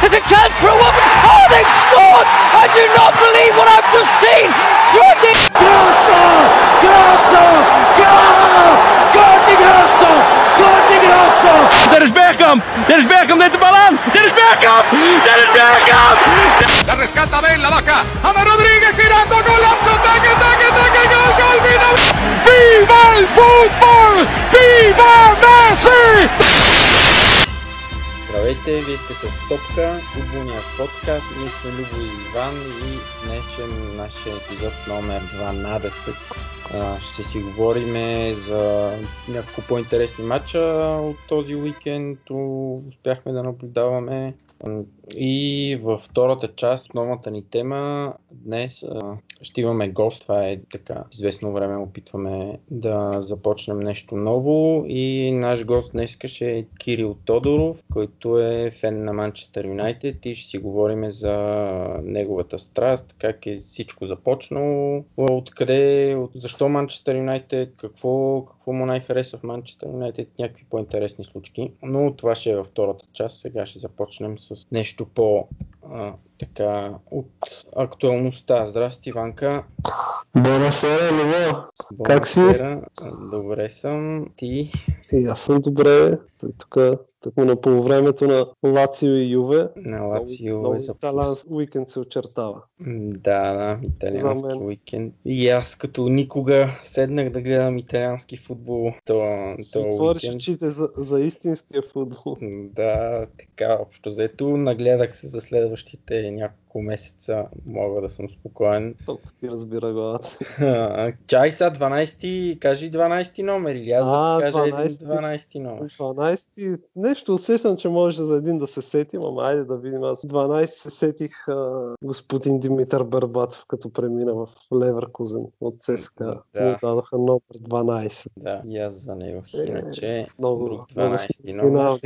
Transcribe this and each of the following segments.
There's a chance for a woman! Oh, they've scored! I do not believe what I've just seen! Jordi! Grosso! Grosso! Gol! Gol di Grosso! Gol di Grosso! Dennis Bergkamp! Dennis Bergkamp neemt de bal aan! Dennis Bergkamp! Dennis Bergkamp! La rescata Ben, la baja, Ama Rodríguez girando, golazo, taque, taque, taque, gol, gol, final! Viva el fútbol! Viva Messi! Здравейте, вие сте с Топка, футболния подкаст. Ние сме Любо и Иван и днешен нашия епизод номер 12. А, ще си говорим за няколко по-интересни матча от този уикенд, успяхме да наблюдаваме. И във втората част, основната ни тема, днес а, ще имаме гост. Това е така, известно време опитваме да започнем нещо ново и наш гост днес ще е Кирил Тодоров, който е фен на Манчестър Юнайтед и ще си говорим за неговата страст, как е всичко започнало, откъде, от, защо Манчестър Юнайтед, какво, какво му най-хареса в Манчестър Юнайтед, някакви по-интересни случки. Но това ще е във втората част. Сега ще започнем с нещо по а, така от актуалността. Здрасти, Иванка. Бонасера, Любо. Как си? Добре съм. Ти? Ти, аз съм добре. Тук тъкмо на полувремето на Лацио и Юве. На Лацио Много е за... италиански уикенд се очертава. Да, да, италиански уикенд. И аз като никога седнах да гледам италиански футбол то, то отвориш очите за, за истинския футбол. Да, така, общо взето, нагледах се за следващите няколко месеца, мога да съм спокоен. Толкова ти разбира главата. Чай са 12, кажи 12 номер или аз А, да ти кажа един 12. 12 номер. 12. Нещо усещам, че може за един да се сетим, ама айде да видим. Аз 12 се сетих а, господин Димитър Бербатов, като премина в Леверкузен от ЦСКА. Да. Му дадоха номер 12. Да, и аз за него. Е, Иначе, Много, друг много 12 сме номер.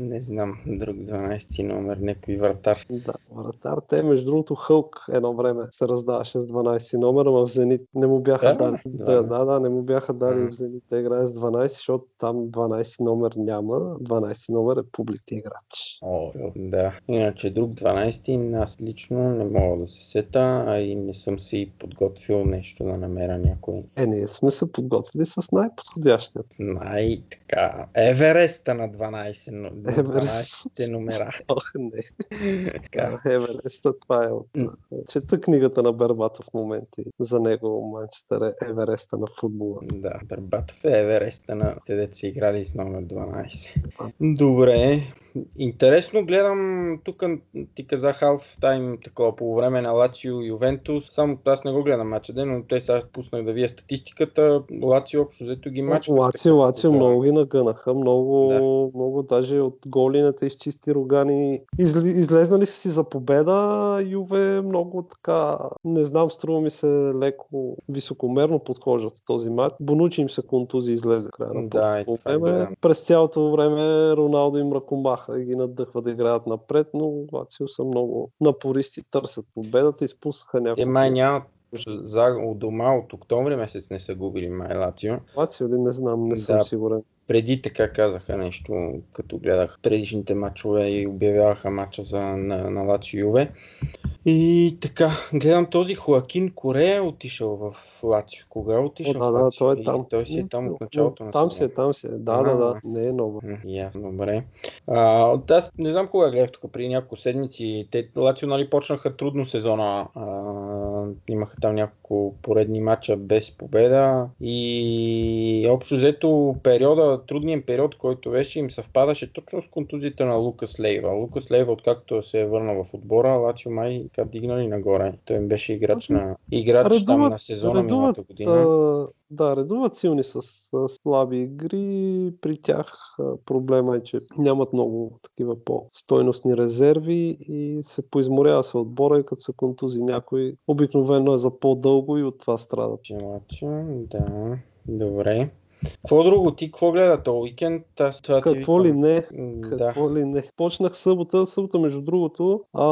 Не знам, друг 12 номер, някой вратар. Да, вратар. Те, между другото, Хълк едно време се раздаваше с 12 номера, но в Зенит не му бяха Да, дали. да. Да, да, да, не му бяха дали М. в Зенит да играе с 12, защото там 12 номер няма. 12 номер е публик играч. О, да. Иначе друг 12 аз лично не мога да се сета, а и не съм си подготвил нещо да намеря някой Е, ние сме се подготвили с най-подходящия. най-така Евереста на 12, но- на Еверест. 12 номера. Ох, не. Така. Евереста, това е от... Чета книгата на Бербатов в моменти. За него Манчестър е Евереста на футбола. Да, Бербатов е Евереста на те деца играли с номер 12. Добре. Интересно гледам, тук ти казах half тайм такова по време на Лацио и Ювентус. Само аз не го гледам мача ден, но те сега пуснах да вие статистиката. Лацио общо взето ги мачка. Лацио, Лацио много ги нагънаха, много, Да. много даже от голината изчисти Рогани. Изли, излезнали си за победа, Юве много така, не знам, струва ми се леко високомерно подхождат този матч. Бонучи им се контузи излезе края на Да, и първото това време. гледам. През цялото време Роналдо им ръкомаха и ги надъхва да играят напред, но Лацио са много напористи, търсят победата, изпуснаха няколко. Те май нямат за, от дома от октомври месец не са губили май Лацио. Лацио ли? Не знам, не съм Да. сигурен. Преди така казаха нещо, като гледах предишните матчове и обявяваха матча за, на, на Лацио Юве. И така, гледам този Хоакин Корея е отишъл в Лацио. Кога е О, отишъл да, в да, Лацио? той е там. Той си е там от началото на Там си е, сезона? там си е. Да, да, да. А. Не е много. М, Ясно, добре. А, аз не знам кога гледах тук, преди няколко седмици. Те, Лацио, нали, почнаха трудно сезона. А, имаха там няколко поредни матча без победа. И общо взето периода, трудният период, който беше, им съвпадаше точно с контузията на Лукас Лейва. Лукас Лейва, откакто се е върнал в отбора, Лацио май така дигнали нагоре. Той им беше играч на играч там Редуват- на сезона редуват, миналата година. да, редуват силни с, с слаби игри. При тях проблема е, че нямат много такива по-стойностни резерви и се поизморява се отбора и като се контузи някой, обикновено е за по-дълго и от това. Челача, да. Добре. Какво друго? Ти какво гледа този уикенд? Аз това ти Какво ли викам. не? М, Да. Какво ли не? Почнах събота. Събота, между другото, а,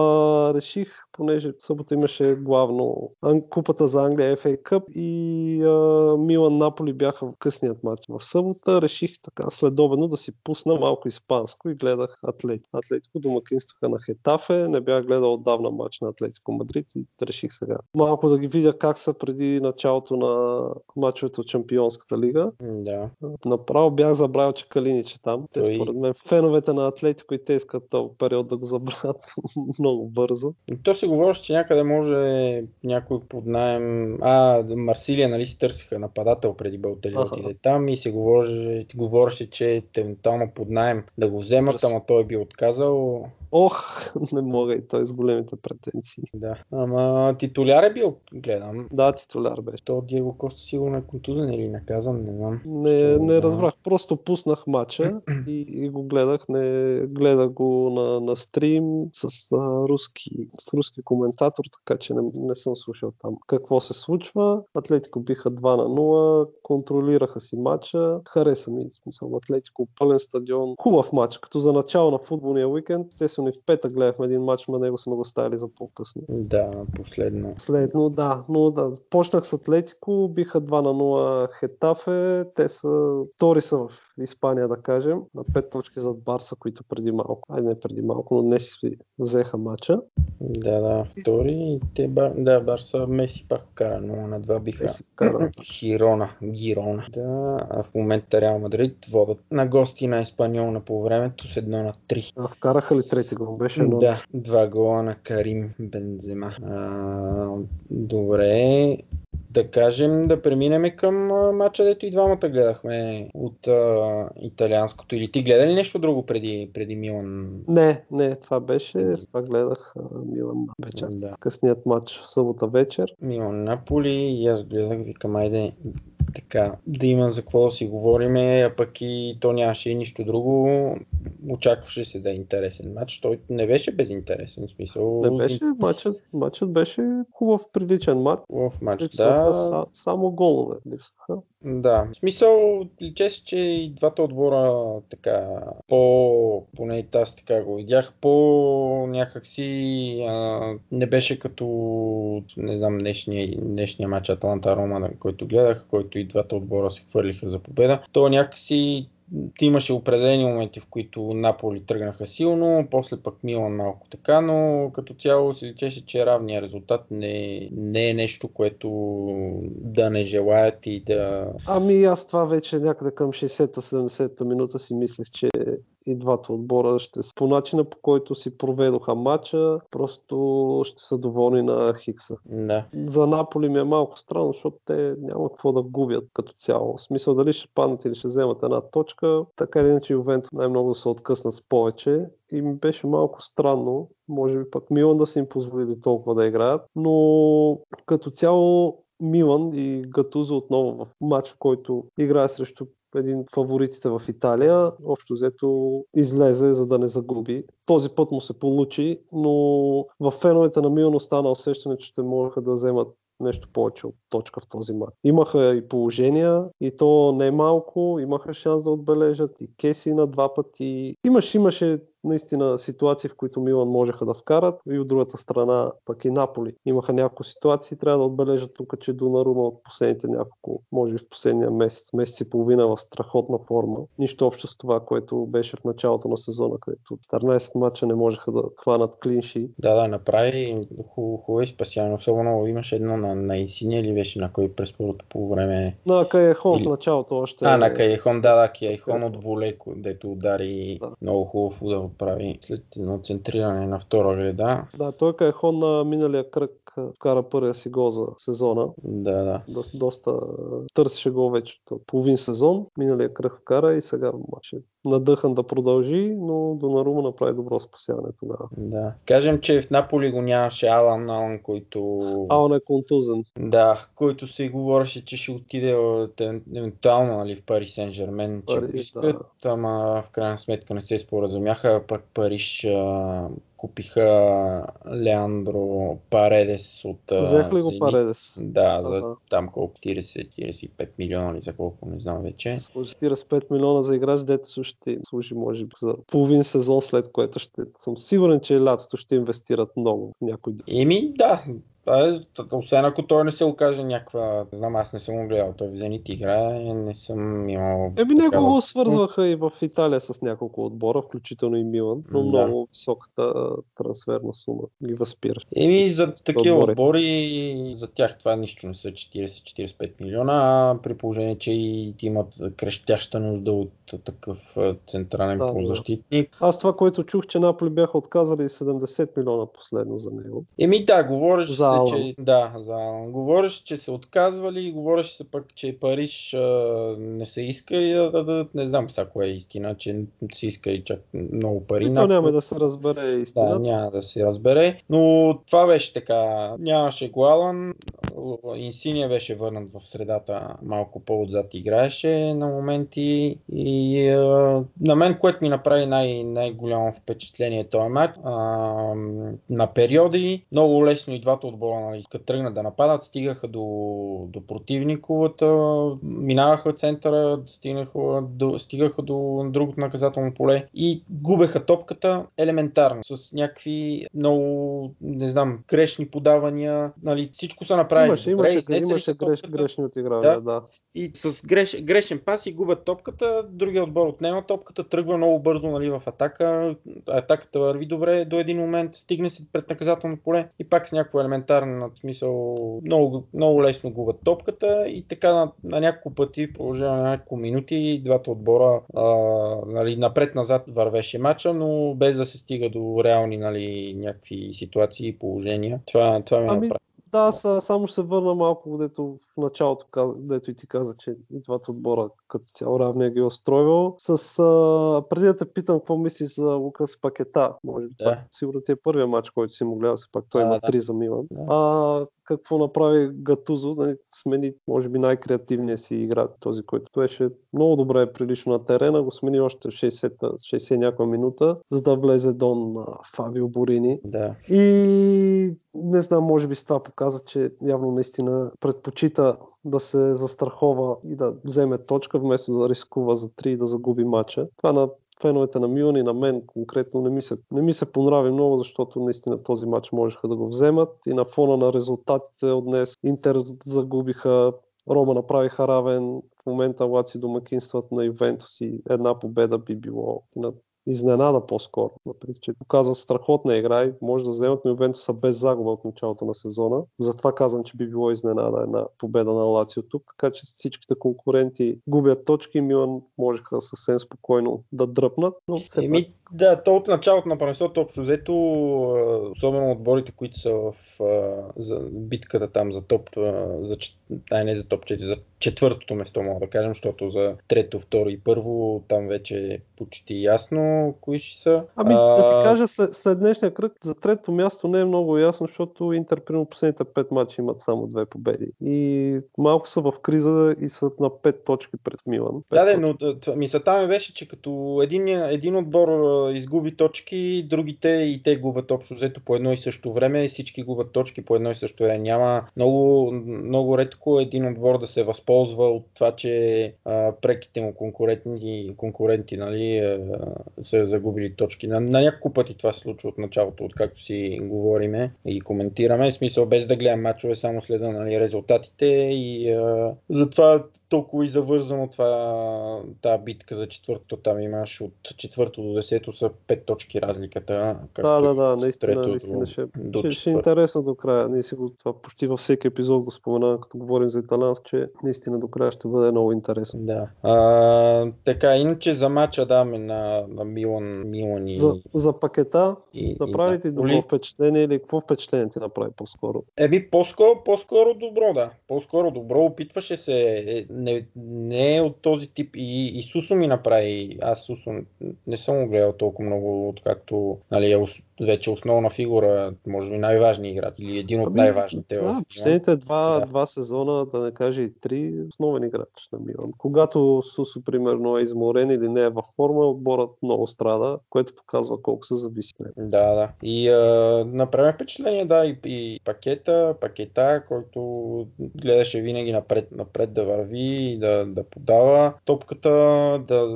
реших, понеже събота имаше главно купата за Англия FA Cup и а, Милан Наполи бяха в късният матч. В събота реших така следобедно да си пусна малко испанско и гледах Атлетико. Атлетико домакинстваха на Хетафе. Не бях гледал отдавна матч на Атлетико Мадрид и реших сега малко да ги видя как са преди началото на матчовете от Чемпионската лига. Да. Направо бях забравил, че Калинич е там. Те Той- според мен феновете на Атлетико и те искат този период да го забравят много бързо. То се говореше, че някъде може някой под найем... А, Марсилия, нали си търсиха нападател преди Балтери да отиде там и се говореше, говореше, че евентуално под найем да го вземат, ама той би отказал. Ох, не мога и той с големите претенции. Да. Ама титуляр е бил, гледам. Да, титуляр беше. То Диего Коста сигурно е контузен или наказан, не знам. Не, не разбрах, просто пуснах матча и, и го гледах. Не, гледах го на, на стрим с, а, руски, с руски коментатор, така че не, не съм слушал там какво се случва. Атлетико биха 2 на 0, контролираха си матча. Хареса ми, смисъл, Атлетико, пълен стадион. Хубав матч, като за начало на футболния уикенд. Естествено и в петък гледахме един матч, но него сме го ставили за по-късно. Да, последно. Следно, да, но да. Почнах с Атлетико, биха 2 на 0 Хетафе. Те са, втори са в Испания, да кажем, на 5 точки зад Барса, които преди малко, айде не преди малко, но днес си взеха матча. Да, да, втори. И те, Бар... да, Барса Меси пак вкара 0 на 2 биха. Вкара. Хирона, Гирона. Да, а в момента Реал Мадрид водят на гости на Испаньол на по времето с 1 на 3. А, Вкараха ли трети гол? Беше едно. Да, два гола на Карим Бензема. А, добре, да кажем да преминем към матча, дето и двамата гледахме от а, италианското. Или ти гледа ли нещо друго преди, преди Милан? Не, не, това беше. С това гледах а, Милан вечер. Да. Късният матч събота вечер. Милан Наполи и аз гледах, викам, айде така, да има за какво да си говориме, а пък и то нямаше и нищо друго. Очакваше се да е интересен матч. Той не беше безинтересен, в смисъл. Не беше, матчът, матчът беше хубав, приличен матч. В матч, Липсваха да. са, само голове. Липсваха. Да. В смисъл, личеше, че и двата отбора така, по, поне аз така го видях, по някакси а, не беше като, не знам, днешния, днешния матч Аталанта Рома, който гледах, който и двата отбора се хвърлиха за победа. То някакси имаше определени моменти, в които Наполи тръгнаха силно, после пък Милан малко така, но като цяло се личеше, че равният резултат не, не е нещо, което да не желаят и да... Ами аз това вече някъде към 60-70 минута си мислех, че и двата отбора ще са по начина по който си проведоха матча, просто ще са доволни на Хикса. Да. За Наполи ми е малко странно, защото те няма какво да губят като цяло. В смисъл дали ще паднат или ще вземат една точка, така или иначе Ювентус най-много се откъснат с повече. И ми беше малко странно, може би пък Милан да са им позволили толкова да играят, но като цяло Милан и Гатузо отново в матч, в който играе срещу един от фаворитите в Италия, общо взето излезе, за да не загуби. Този път му се получи, но в феновете на Милан остана усещане, че ще можеха да вземат нещо повече от точка в този матч. Имаха и положения, и то не малко, имаха шанс да отбележат и Кеси на два пъти. Имаш, имаше наистина ситуации, в които Милан можеха да вкарат и от другата страна пък и Наполи. Имаха няколко ситуации, трябва да отбележат тук, че Донарума от последните няколко, може би в последния месец, месец и половина в страхотна форма. Нищо общо с това, което беше в началото на сезона, където 14 мача не можеха да хванат клинши. Да, да, направи хубаво, хубаво спасяване. Особено имаше едно на, на Исиня или беше на кой през първото по време. На Каяхон Или- в началото още... А, на Кайхон, да, да, Кайхон от Волеко, дето удари Да. много хубав удар прави след едно центриране на втора гледа. Да, той Кайхон на миналия кръг вкара първия си гол за сезона. Да, да. Доста, доста търсеше гол вече половин сезон. Миналия кръг вкара и сега матча надъхан да продължи, но Донарума направи добро спасяване тогава. Да. Кажем, че в Наполи го нямаше Алан Алан, който... Алан е контузен. Да, който се говореше, че ще отиде евентуално нали, в Пари Сен Жермен, че Париж, искат, да. ама в крайна сметка не се споразумяха, пък Париж а, купиха Леандро Паредес от Взех ли го Зенит. Паредес? Да, за Ага. там колко 40-45 милиона или за колко, не знам вече. С 45 милиона за играч, дето също ще служи, може би, за половин сезон, след което ще съм сигурен, че лятото ще инвестират много в някой друг. Еми, да. Е, освен ако той не се окаже някаква, не знам, аз не съм го гледал, той в Зенит играе, не съм имал... Еми, такава- го свързваха и в Италия с няколко отбора, включително и Милан, но Да. много високата трансферна сума ги възпира. Еми, за такива отбори. отбори, за тях това нищо не са 40-45 милиона, а при положение, че и имат крещяща нужда от такъв централен Да, да. полузащитник. Аз това, което чух, че Наполи бяха отказали 70 милиона последно за него. Еми да, говориш За Алан. че... Да, за Алан. Говориш, че се отказвали, говориш се пък, че Париж а, не се иска и да дадат, не знам сега кое е истина, че се иска и чак много пари. И то няма да се разбере Да, истина. няма да се разбере. Но това беше така. Нямаше го Алан. Инсиния беше върнат в средата. Малко по-отзад играеше на моменти. И а, на мен, което ми направи най- най-голямо впечатление този матч, а, на периоди, много лесно и двата отбора, нали, като тръгнат да нападат, стигаха до, до противниковата, минаваха центъра, стигнаха до, стигаха до другото наказателно поле и губеха топката елементарно, с някакви много, не знам, грешни подавания, нали, всичко са направили Имаше, добре, имаше, изнесели имаше греш, грешни отигравания, Да. да. и с греш, грешен пас и губят топката, другия отбор отнема топката, тръгва много бързо нали, в атака, атаката върви добре до един момент, стигне се пред наказателно поле и пак с някакво елементарно смисъл много, много лесно губят топката и така на, на няколко пъти, продължение на няколко минути, двата отбора а, нали, напред-назад вървеше матча, но без да се стига до реални нали, някакви ситуации и положения. Това, това ми Ами, направи. Да, аз а, само ще се върна малко, дето в началото, дето и ти каза, че и двата отбора като цяло равния ги е устройвал. С, а, преди да те питам какво мислиш за Лукас Пакета, може би това Да. сигурно ти е първият матч, който си му гледал, все пак той Да, има да. три за Милан. Да. А, какво направи Гатузо, да смени, може би най-креативният си играч, този, който беше много добре прилично на терена, го смени още в 60, 60 някаква минута, за да влезе Дон Фабио Борини. Да. И не знам, може би с това показа, че явно наистина предпочита да се застрахова и да вземе точка, вместо да рискува за 3 и да загуби матча. Това на феновете на Милан и на мен конкретно не ми, се, не ми се понрави много, защото наистина този матч можеха да го вземат и на фона на резултатите от днес Интер загубиха, Рома направиха равен, в момента Лаци домакинстват на Ювентус и една победа би било на изненада по-скоро, въпреки че показва страхотна игра и може да вземат но Ювентуса без загуба от началото на сезона. Затова казвам, че би било изненада една победа на Лацио тук, така че всичките конкуренти губят точки, Милан можеха съвсем спокойно да дръпнат, но все Еми, да, то от началото на първенството общо взето, а, особено отборите, които са в а, за битката там за топ, а, за, ай, не за топ 4, за четвъртото место мога да кажем, защото за трето, второ и първо там вече е почти ясно кои ще са. Ами да ти А, кажа, след, след днешния кръг за трето място не е много ясно, защото Интер примерно последните пет мача имат само две победи. И малко са в криза и са на пет точки пред Милан. Да, да, но а, мисълта ми беше, че като един, един отбор а, изгуби точки, другите и те губят общо взето по едно и също време, всички губят точки по едно и също време. Няма много, много редко един отбор да се възползва от това, че а, преките му конкуренти, конкуренти нали, а, са загубили точки. На, на няколко пъти това се случва от началото, откакто си говориме и коментираме, в смисъл без да гледам мачове, само следа нали, резултатите и а, затова толкова и завързано това, тази битка за четвъртото. Там имаш от четвърто до десето са пет точки разликата. Да, да, да, наистина, наистина до- ще, до ще, ще е четвърто. интересно до края. Ние си го това почти във всеки епизод го споменавам, като говорим за италянски, че наистина до края ще бъде много интересно. Да. А, така, иначе за матча даваме на, на Милан, Милан и, За, за пакета, и, направи ти Наполи. добро впечатление или какво впечатление ти направи по-скоро? Еми, по-скоро, по-скоро добро, да. По-скоро добро. Опитваше се. Не, не е от този тип. И, и Сусо ми направи. Аз Сусо не съм го гледал толкова много, откакто нали, е вече основна фигура, може би най-важният играч или един от Ами, най-важните в Да, Милан. последните два, Да. два сезона, да не кажа и три, основен играч на Милан. Когато Сусо, примерно, е изморен или не е във форма, отборът много страда, което показва колко се зависи. от него. Да, да. И а, впечатление, да, и, и пакета, пакета, който гледаше винаги напред, напред да върви и да, да подава топката, да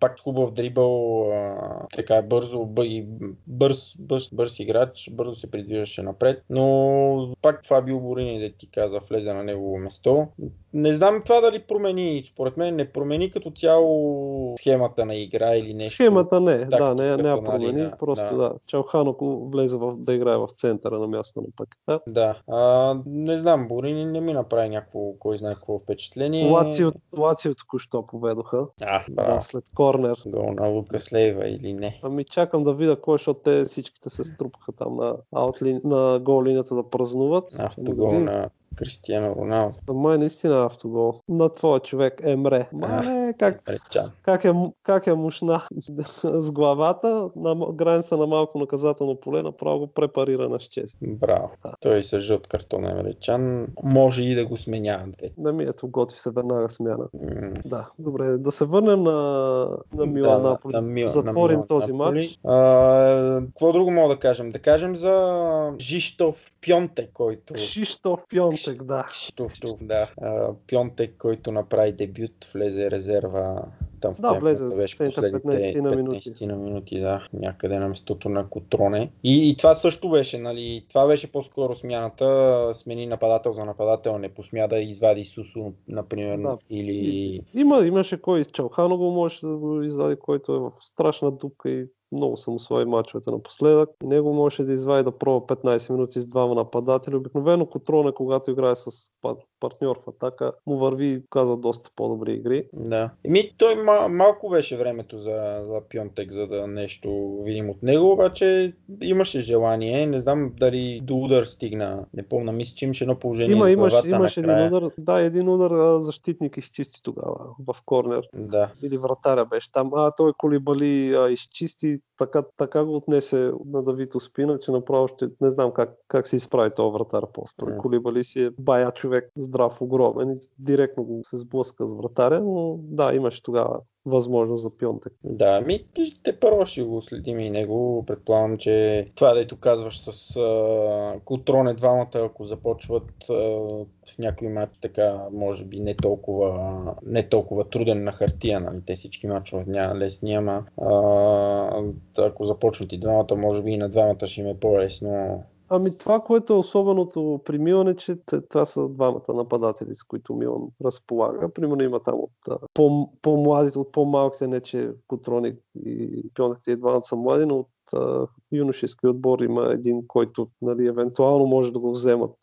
пак хубав дрибъл, а, така бързо, бъ, и бърз, бърз, бърз играч, бързо се придвижваше напред, но пак Фабио Борини, да ти каза, влезе на негово место. Не знам това дали промени, според мен не промени като цяло схемата на игра или нещо. Схемата не, да, не, не я тактиката, промени, нали, да, просто да. да. Чалханоко влезе в, да играе в центъра на място на пакета. Да, а, не знам, Борини не ми направи някакво, кой знае какво впечатление. Лацио, Лацио току-що поведоха. А, браво. Да, след корнер. Гол на Лукас Лейва или не. Ами чакам да видя кой, защото те всичките се струпаха там на, аутлин, на гол линията да празнуват. Автогол видим. на Кристиано Роналдо. Май наистина автогол. На твоя човек Емре. Мале, как, Речан. как, е, как е мушна с главата на граница на малко наказателно поле, направо го препарира на чест. Браво. Да. Той с жълт картон е речан. Може и да го сменяват две. Да ми ето готви се веднага смяна. М, Да, добре, да се върнем на, на Милан да, Наполи. на Мил- на Затворим Милан този матч. А, какво друго мога да кажем? Да кажем за Жиштов Пьонте, който... Кшиштоф Пьонтек, да. Кшиштов, да. А, Пьонтек, който направи дебют, влезе резерва там в Да, влезе беше последните 15 на минути. 15 на минути, да, някъде на местото на Котроне. И, и това също беше, нали, това беше по-скоро смяната, смени нападател за нападател, не посмя да извади Сусу, например, Да. или... И- Има, имаше кой, Чалхано го можеше да го извади, който е в страшна дупка и много съм усвои мачовете напоследък. Него можеше да извади да пробва 15 минути с двама нападатели. Обикновено Котроне, когато играе с партньор в атака, му върви и казва доста по-добри игри. Да. Еми, той ма, малко беше времето за, за Пьонтек, за да нещо видим от него, обаче имаше желание. Не знам дали до удар стигна. Не помня, мисля, че имаше едно положение Има, с имаш, имаш един удар, да, един удар защитник изчисти тогава в корнер. Да. Или вратаря беше там. А той Колибали а, изчисти, така, така го отнесе на Давид Оспина, че направо ще не знам как, как се изправи този вратар после. М. Колибали си е бая човек, здрав, огромен и директно го се сблъска с вратаря, но да, имаше тогава възможност за Пьонтек. Да, ми те първо ще го следим и него. Предполагам, че това, дето казваш с а, Кутроне двамата, ако започват а, в някой матч така, може би не толкова, не толкова труден на хартия, нали? Те всички матчове няма лесни, ама а, ако започват и двамата, може би и на двамата ще им е по-лесно. Ами това, което е особеното при Милан е, че това са двамата нападатели, с които Милан разполага. Примерно има там от по-младите, от по-малките, не че Котроник и Пионък и двамата са млади, но от юношески отбор има един, който нали, евентуално може да го вземат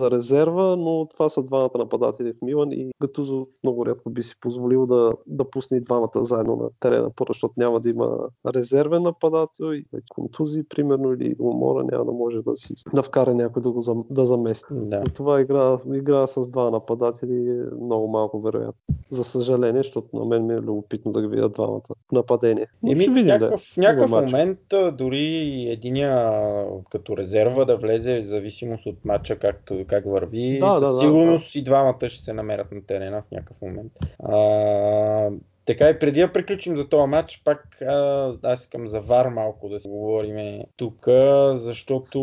за- резерва, но това са двамата нападатели в Милан и Гатузо много рядко би си позволил да, да пусне и двамата заедно на терена, първо, защото няма да има резервен нападател и контузии, примерно, или умора няма да може да си да вкара някой да го зам, да замести. Да. Затова игра, игра с два нападатели е много малко вероятно. За съжаление, защото на мен ми е любопитно да ги видя двамата в Еми, ще в видим, някакъв, в да. някакъв Хубав мач. момент дори единия като резерва да влезе в зависимост от матча, както, как върви. Да, със да, да, сигурност и двамата ще се намерят на терена в някакъв момент. А, така и преди да приключим за този матч, пак а, аз искам за ВАР малко да се говорим тук, защото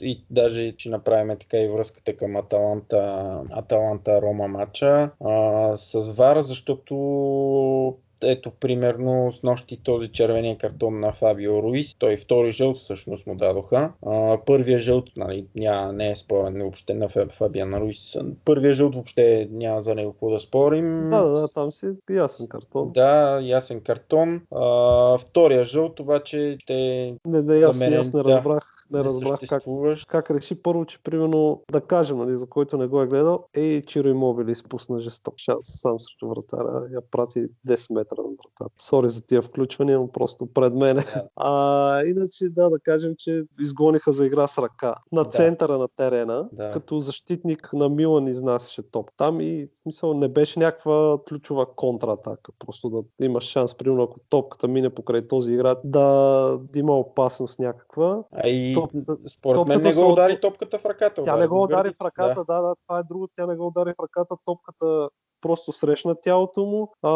и даже ще направим така и връзката към Аталанта, Аталанта Рома матча а, с ВАР, защото ето, примерно, с нощи този червения картон на Фабио Руис. Той втори жълт всъщност му дадоха. А, първия жълт, нали, няма, не е спорен въобще на Фаб- Фабиан Руис. Първия жълт въобще няма за него какво да спорим. Да, да, да, там си е ясен картон. Да, ясен картон. А, втория жълт обаче ще Не, не, аз, мен, аз не да, разбрах, не разбрах как, как реши първо, че примерно, да кажем, нали, за който не го е гледал, ей, Чиро Имобили изпусна жесток шанс сам срещу вратаря, я прати 10 метра центъра на вратата. Сори за тия включвания, но просто пред мен. Да. А, иначе да, да кажем, че изгониха за игра с ръка на Да. центъра на терена, Да. като защитник на Милан изнасяше топ там и в смисъл не беше някаква ключова контратака. Просто да имаш шанс, примерно ако топката мине покрай този играч, да, да има опасност някаква. А и Топ- според мен не го удари топката в ръката. Тя не го удари в ръката, да. да, това е друго. Тя не го удари в ръката, топката просто срещна тялото му. А,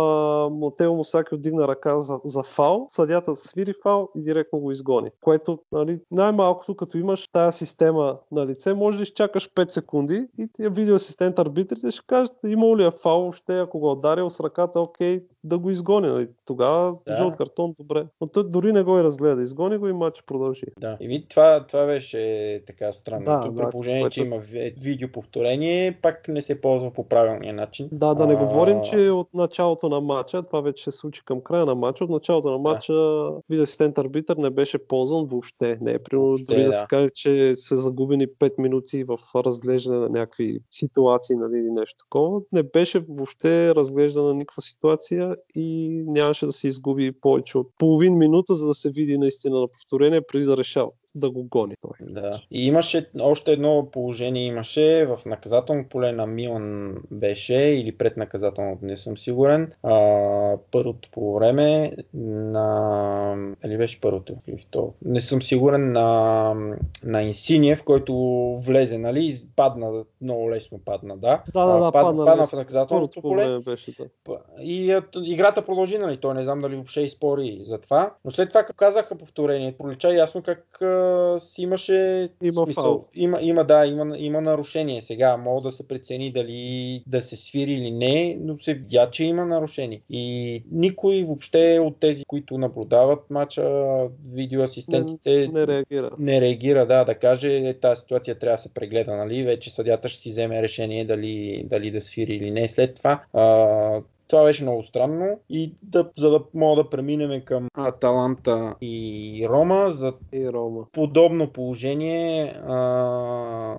Мотео Мусаки отдигна ръка за, за фал, съдята свири фал и директно го изгони. Което нали, най-малкото, като имаш тази система на лице, може да изчакаш 5 секунди и видеоасистент арбитрите ще кажат имал ли е фал въобще, ако го е ударил с ръката, окей, да го изгони. Нали. Тогава Да. жълт картон, добре. Но той дори не го и разгледа. Изгони го и матч продължи. Да. И вид, това, това беше така странно. Да, Да, да, положение, което- че има ви- видеоповторение, пак не се ползва по правилния начин. Да, да не А, говорим, че от началото на матча, това вече се случи към края на матча, от началото на матча видеоасистент арбитър не беше ползван въобще. Не е примерно дори да. да. се каже, че са загубени 5 минути в разглеждане на някакви ситуации нали, или нещо такова. Не беше въобще разглеждана никаква ситуация и нямаше да се изгуби повече от половин минута, за да се види наистина на повторение преди да решава да го гони той. Да. И имаше още едно положение имаше в наказателно поле на Милан беше или пред наказателното, не съм сигурен. А, първото по време на... Или беше първото или второ? Не съм сигурен на, на Инсиния, в който влезе, нали? Падна, много лесно падна, да. Да, да, да, падна, падна падна в наказателното поле. беше да. И играта продължи, нали? Той не знам дали въобще изпори за това. Но след това, като казаха повторение, пролича ясно как а, си имаше... Има фал. Има, има, да, има, има нарушение. Сега мога да се прецени дали да се свири или не, но се видя, че има нарушение. И никой въобще от тези, които наблюдават матча, видеоасистентите, Не реагира. не реагира, да, да каже, е, тази ситуация трябва да се прегледа, нали? Вече съдята ще си вземе решение дали, дали да свири или не. След това а, това беше много странно и да, за да мога да преминем към Аталанта и Рома, за И Рома. подобно положение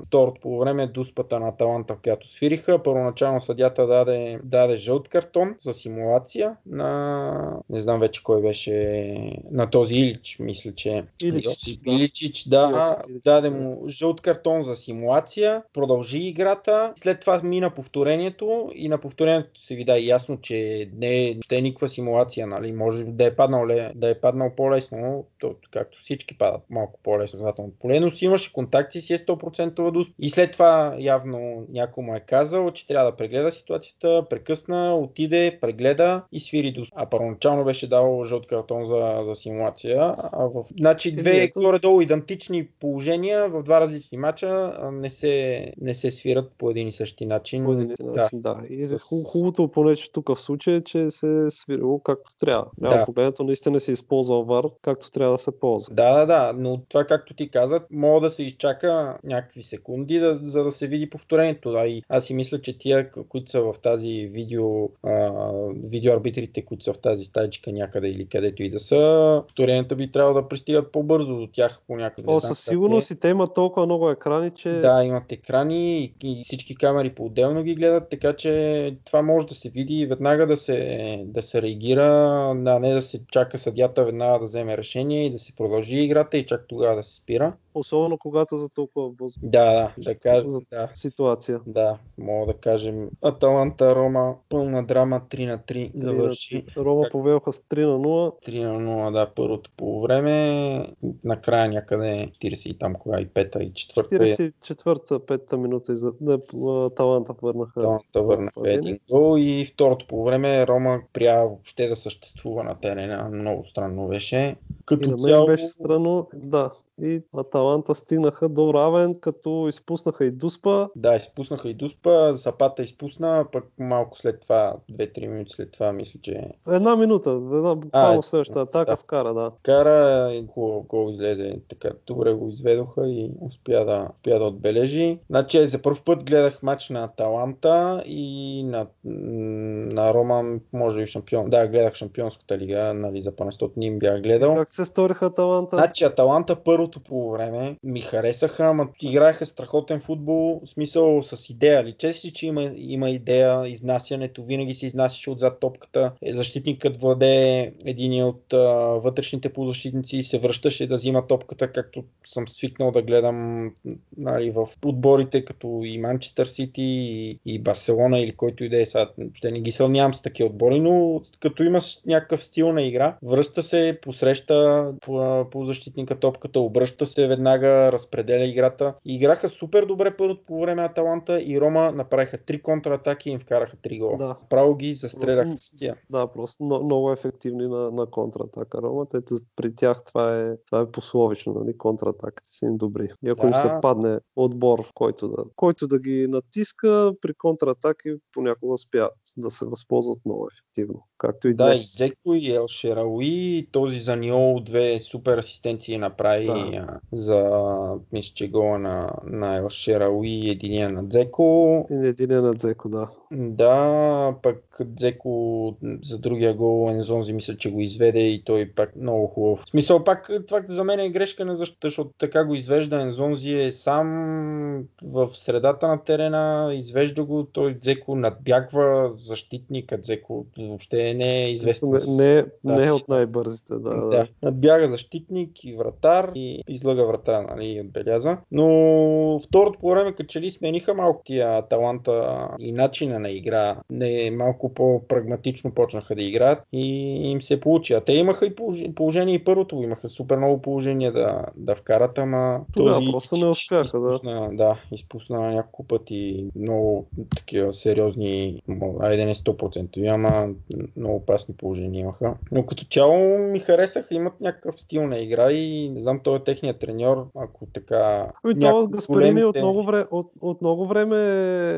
второто по време дуспата на Аталанта, в която свириха. Първоначално съдята даде, даде жълт картон за симулация на не знам вече кой беше на този Илич, мисля, че Илич, Йосип да. Иличич, да, Йосип Илич, даде да. му жълт картон за симулация, продължи играта, след това мина повторението и на повторението се видя ясно, че не е, ще е никаква симулация, нали? може да е паднал, да е паднал по-лесно, но то, както всички падат малко по-лесно в задателното поле, но си имаше контакти си е 100% дус. И след това явно някой му е казал, че трябва да прегледа ситуацията, прекъсна, отиде, прегледа и свири дус. А първоначално беше дал жълт картон за, за симулация. А в... Значи две ето. горе-долу идентични положения в два различни мача не се, не се свират по един и същи начин. По един Да. начин, да. И С- ху- хубавото, поне че тук в случая, е, че се е свирило както трябва. Няма Да. погледнато, наистина се използва вар, както трябва да се ползва. Да, да, да, но това както ти каза, мога да се изчака някакви секунди, да, за да се види повторението. Да. И аз си мисля, че тия, които са в тази видео, а, видеоарбитрите, които са в тази стайчка някъде или където и да са, повторенията би трябвало да пристигат по-бързо до тях по някакъв О, със сигурност и те имат толкова много екрани, че Да, имат екрани и, и всички камери по-отделно ги гледат, така че това може да се види веднага да се, да се реагира, а не да се чака съдята веднага да вземе решение и да се продължи играта и чак тогава да се спира. особено когато за толкова бързо Да, да, да кажа, За- да. ситуация. Да, мога да кажем Аталанта Рома, пълна драма 3 на 3 завърши. Рома Как- повелха с 3 на 0. 3 на 0, да, първото по време, накрая някъде 40 и там кога и пета и четвърта. е 44-та, 5-та минута и за... не, таланта върнаха. Таланта върнаха един гол и второто по време Рома прия въобще да съществува на терена. Много странно беше. И Като на мен цяло, беше странно, да. И Аталанта стигнаха до равен, като изпуснаха и Дуспа. да, изпуснаха и Дуспа, Запата изпусна, пък малко след това, 2-3 минути след това, мисля, че Една минута, една буквално е, следващата атака да. вкара, да. кара и гол, гол излезе така. Добре го изведоха и успя да, успя да отбележи. Значи за първ път гледах матч на Аталанта и на, на Рома, може би шампион. Да, гледах шампионската лига, нали, за панестот не им бях гледал. Как се сториха Аталанта? Значи Аталанта първо първото по време ми харесаха, ама играеха страхотен футбол, в смисъл с идея. Личе си, че има, има идея, изнасянето винаги се изнасяше отзад топката. Е, защитникът владее един от а, вътрешните полузащитници и се връщаше да взима топката, както съм свикнал да гледам нали, в отборите като и Манчестър Сити и, и Барселона или който и да е. Ще не ги сълнявам с такива отбори, но като има някакъв стил на игра, връща се, посреща по, по защитника топката, обръща се веднага, разпределя играта. Играха супер добре първото по време на Таланта и Рома направиха три контратаки и им вкараха три гола. Да. Право ги застреляха с тия. Да, просто но, много ефективни на, на контратака Рома. Те, при тях това е, това е пословично, нали? контратаките са им добри. И ако Да. им се падне отбор, в който да, който да ги натиска, при контратаки понякога успяват да се възползват много ефективно. Както и Да, и днес. Дзеко и Ел Шерауи, и този за Ниол две супер асистенции направи Да. за, мисля, че гола на, на Ел Шерауи и единия на Дзеко. И един на Дзеко, да. Да, пък Дзеко за другия гол Ензонзи мисля, че го изведе и той пак много хубав. В смисъл пак това за мен е грешка на защита, защото така го извежда Ензонзи е сам в средата на терена, извежда го, той Дзеко надбягва защитника, Дзеко въобще не е известен. Не, с- не, не е от най-бързите, да. да, да. надбяга защитник и вратар и излъга врата, нали, и отбеляза. Но второто по време, като че ли смениха малко тия таланта и начина на игра. Не, малко по-прагматично почнаха да играят и им се получи. А те имаха и положение, и първото, имаха супер много положение да, да вкарат, ама Тогава просто не успяха, да. изпусна, да. изпусна няколко пъти много такива сериозни, айде не 100%, ама много опасни положения имаха. Но като цяло ми харесаха, имат някакъв стил на игра и не знам, той е техният треньор, ако така... Ами то Гаспарини от големите- много, време, от, от много време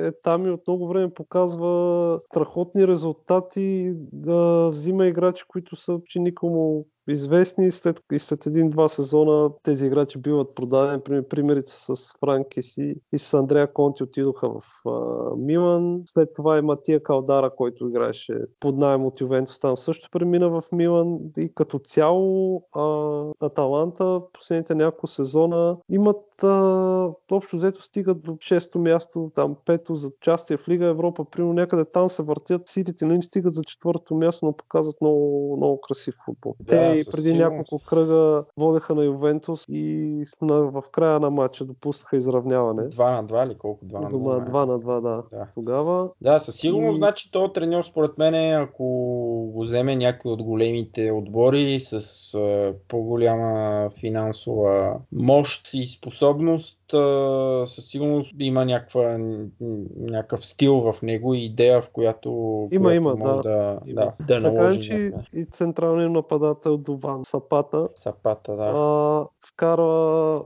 е там и от много време показва страхотни резултати, да взима играчи, които са почти никому известни. След, и след един-два сезона тези играчи биват продадени. Пример, примерите с Франкис и, и с Андрея Конти отидоха в а, Милан. След това и Матия Калдара, който играеше под найем от Ювентус, там също премина в Милан. И като цяло а, Аталанта последните няколко сезона имат а, общо взето стигат до 6-то място, там пето за участие в Лига Европа, примерно някъде там се въртят силите, не им стигат за четвърто място, но показват много, много красив футбол. Да, Те и преди сигурност. няколко кръга водеха на Ювентус и на, в края на матча допуснаха изравняване. Два на два или колко? Два на Дома два. 2 на 2, да. Да. Тогава Да, със сигурност, И- значи този треньор според мен, ако го вземе някой от големите отбори с по-голяма финансова мощ и способност, а, със сигурност има някаква, някакъв стил в него и идея, в която, Има, която има, може да. да, Има. да, да наложи е, че и централният нападател Дован Сапата сапата. Да. а, вкара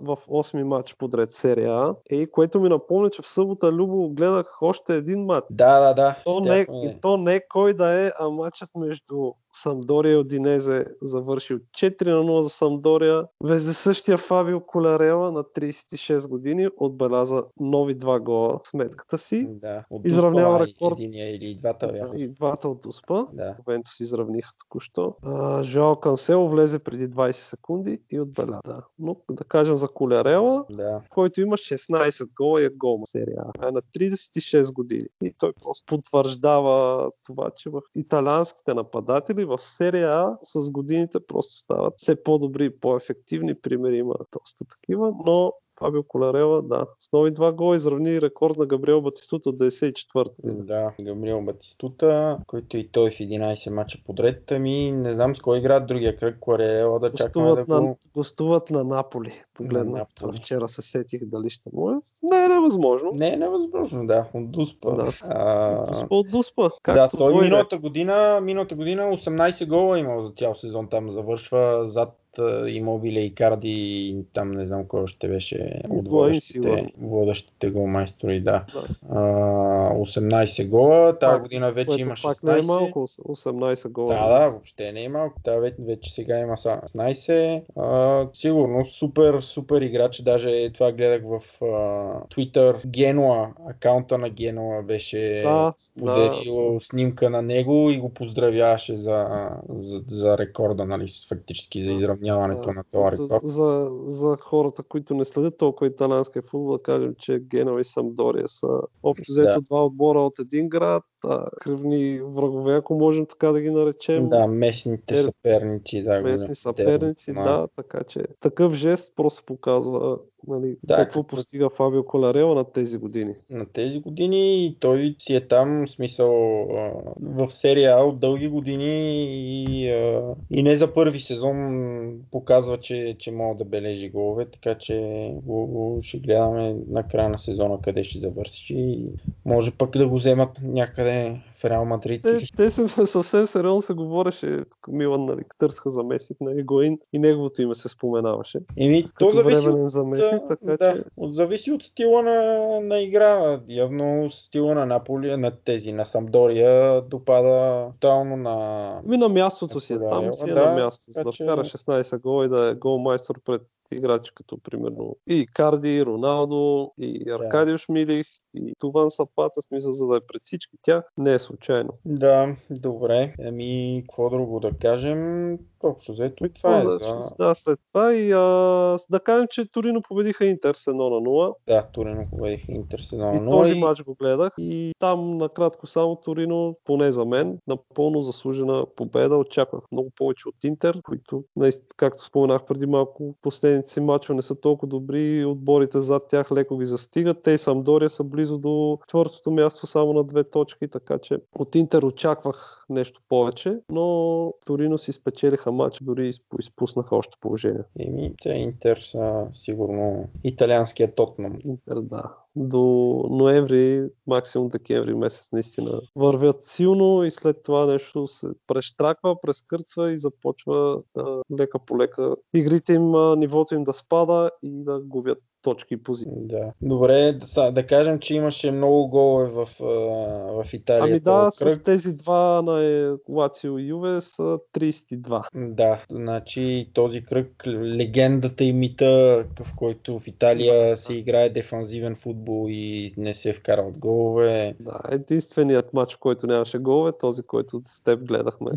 в 8 матч подред серия А. И което ми напомня, че в събота Любо гледах още един матч. да, да, да. То не, и то не кой да е, а матчът между Самдория и Одинезе завършил 4 на 0 за Самдория. Везе същия Фабио Коларела на 36 години отбеляза нови два гола в сметката си. Да, от изравнява рекорд. Единия или и двата бяха. И двата от Успа. Да. Ювентус изравниха току-що. А, Жоао Кансело влезе преди 20 секунди и отбеля. Да. Но да кажем за Колярела, Да. който има 16 гола и е гол серия А. Е на 36 години. И той просто потвърждава това, че в италианските нападатели в серия А с годините просто стават все по-добри и по-ефективни. Примери има доста такива, но Фабио Коларела, да, с нови два гола изравни рекорд на Габриел Батистута от 94-та. година. Да, Габриел Батистута, който и той в 11 мача подред. Ами не знам с кой играят другия кръг, Куарела да чакаме да го... на, гостуват на Наполи. Погледнах Наполи. това вчера се сетих дали ще му е. Не е невъзможно. Не е невъзможно, да, от Дуспа. Да. А, Дуспа от Дуспа. да, Както той дойде. миналата година, миналата година 18 гола е имал за цял сезон там завършва зад Имобиле и Карди и там не знам кой още беше от водещите, водещите голмайстори, да. Да. А, 18 гола, тази Пак, година вече има пак не е 16. малко, 18 гола. Да, да, въобще не е малко. Та вече, вече сега има са 16. А, сигурно супер, супер играч. Даже това гледах в а, Twitter. Генуа, акаунта на Генуа беше Да, споделил снимка на него и го поздравяваше за, за, за рекорда, нали, фактически за изравнението сравняването на това за, за, за хората, които не следят толкова италианския футбол, да кажем, че Генова и Самдория са общо взето Да. два отбора от един град, а, кръвни врагове, ако можем така да ги наречем. Да, местните Е, съперници. Да, местни съперници, термин, да, така че такъв жест просто показва нали, Да, какво като- постига Фабио Коларела на тези години. на тези години той си е там, в смисъл в серия А от дълги години и, и не за първи сезон показва, че, че мога да бележи голове, така че го, го ще гледаме на края на сезона къде ще завърши и може пък да го вземат някъде Yeah. В Реал Мадрид. Те, те се, съвсем сериозно се говореше, Милан нали, търсаха заместник на Егоин и неговото име се споменаваше. Еми, то зависи от заместник, така да, че от- зависи от стила на, на игра. Явно стила на Наполи, на тези, на Самдория допада тотално на... Ми на мястото си е Да, там, си е да, на място, за да че- вкара 16 гола и да е голмайстор пред играчи като примерно и Карди, и Роналдо, и Аркадиош Милих, и Туван Сапата, смисъл за да е пред всички тях, не е случайно. Да, добре. Еми, какво друго да кажем? Общо взето това е значи? Да, след това и а, да кажем, че Торино победиха Интер с 1 на 0. Да, Торино победиха Интер с 1 на И 0 този матч го гледах и там накратко само Торино, поне за мен, напълно заслужена победа. Очаквах много повече от Интер, които, наистина, както споменах преди малко, последните си матчове не са толкова добри, отборите зад тях леко ги застигат. Те и Самдория са близо до четвъртото място само на две точки, така че от Интер очаквах нещо повече, но Торино си спечелиха матч, дори изпу- изпуснаха още положение. Еми, те Интер са сигурно италианския Тотнам. Интер, да. До ноември, максимум декември месец наистина вървят силно и след това нещо се прещраква, прескърцва и започва да, лека по лека игрите им, нивото им да спада и да губят точки и позиции. Да. Добре, да, да кажем, че имаше много голове в, в Италия. Ами да, кръг. с тези два на е, Лацио и Юве са 32. Да, значи този кръг, легендата и мита, в който в Италия се играе дефанзивен футбол и не се вкарват голове. Да, единственият матч, в който нямаше голове, този, който с теб гледахме.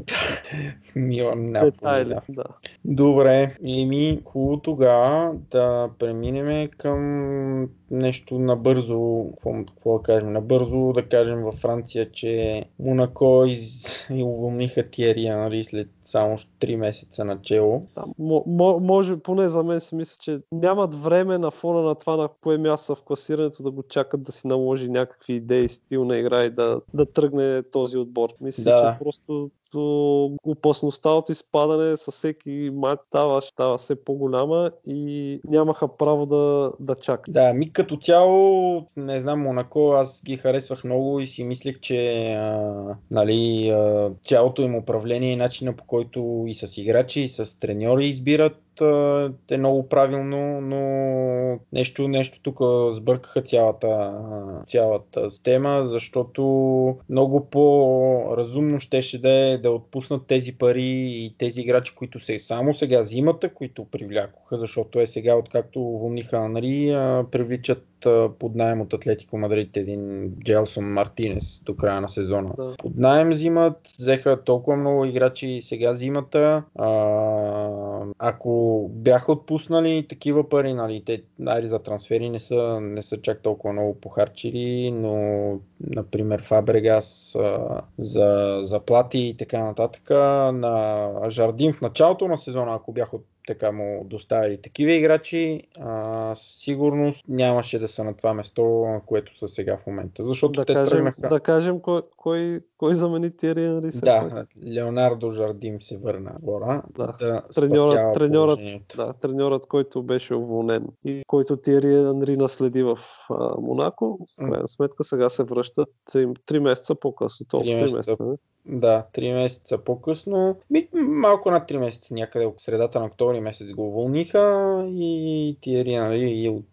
Милан Наполи. Детайли, Да. да. Добре, еми, хубаво тогава да преминем към нещо набързо, какво, какво да кажем, набързо да кажем във Франция, че Монако из... и уволниха Тиери Анри след само 3 месеца начало. Мо, мо, може, поне за мен си мисля, че нямат време на фона на това на кое място в класирането да го чакат да си наложи някакви идеи, стил на игра и да, да тръгне този отбор. Мисля, Да. че просто то, опасността от изпадане със всеки матч става, става все по-голяма и нямаха право да, да чакат. Да, ми като цяло, не знам, Монако, аз ги харесвах много и си мислех, че а, нали, а, цялото им управление и начина по който и с играчи, и с треньори избират е много правилно, но нещо, нещо тук сбъркаха цялата, цялата система, защото много по-разумно щеше да е да отпуснат тези пари и тези играчи, които се само сега зимата, които привлякоха, защото е сега, откакто уволниха Анри, а, привличат под найем от Атлетико Мадрид един Джелсон Мартинес до края на сезона. Да. Под найем взимат, взеха толкова много играчи сега зимата. А, ако бяха отпуснали такива пари, нали, те айде за трансфери не са, не са чак толкова много похарчили, но например Фабрегас а, за заплати и така нататък. На Жардин в началото на сезона, ако бяха от така му доставили такива играчи, а, сигурност нямаше да са на това место, което са сега в момента. Защото Да те кажем, тръгнаха. да кажем кой, кой, кой замени Тиери Енри все пак. Да, Леонардо Жардим се върна гора. Да. да Треньорът- треньорът-. Да, треньорът, който беше уволнен и който Тиери Анри наследи в а, Монако. В крайна сметка сега се връщат три, три месеца по-късно. Толкова Три три месеца. месеца. не? Да, 3 месеца по-късно. Ми, малко над 3 месеца, някъде от средата на октомври месец го уволниха и Тиери нали, и от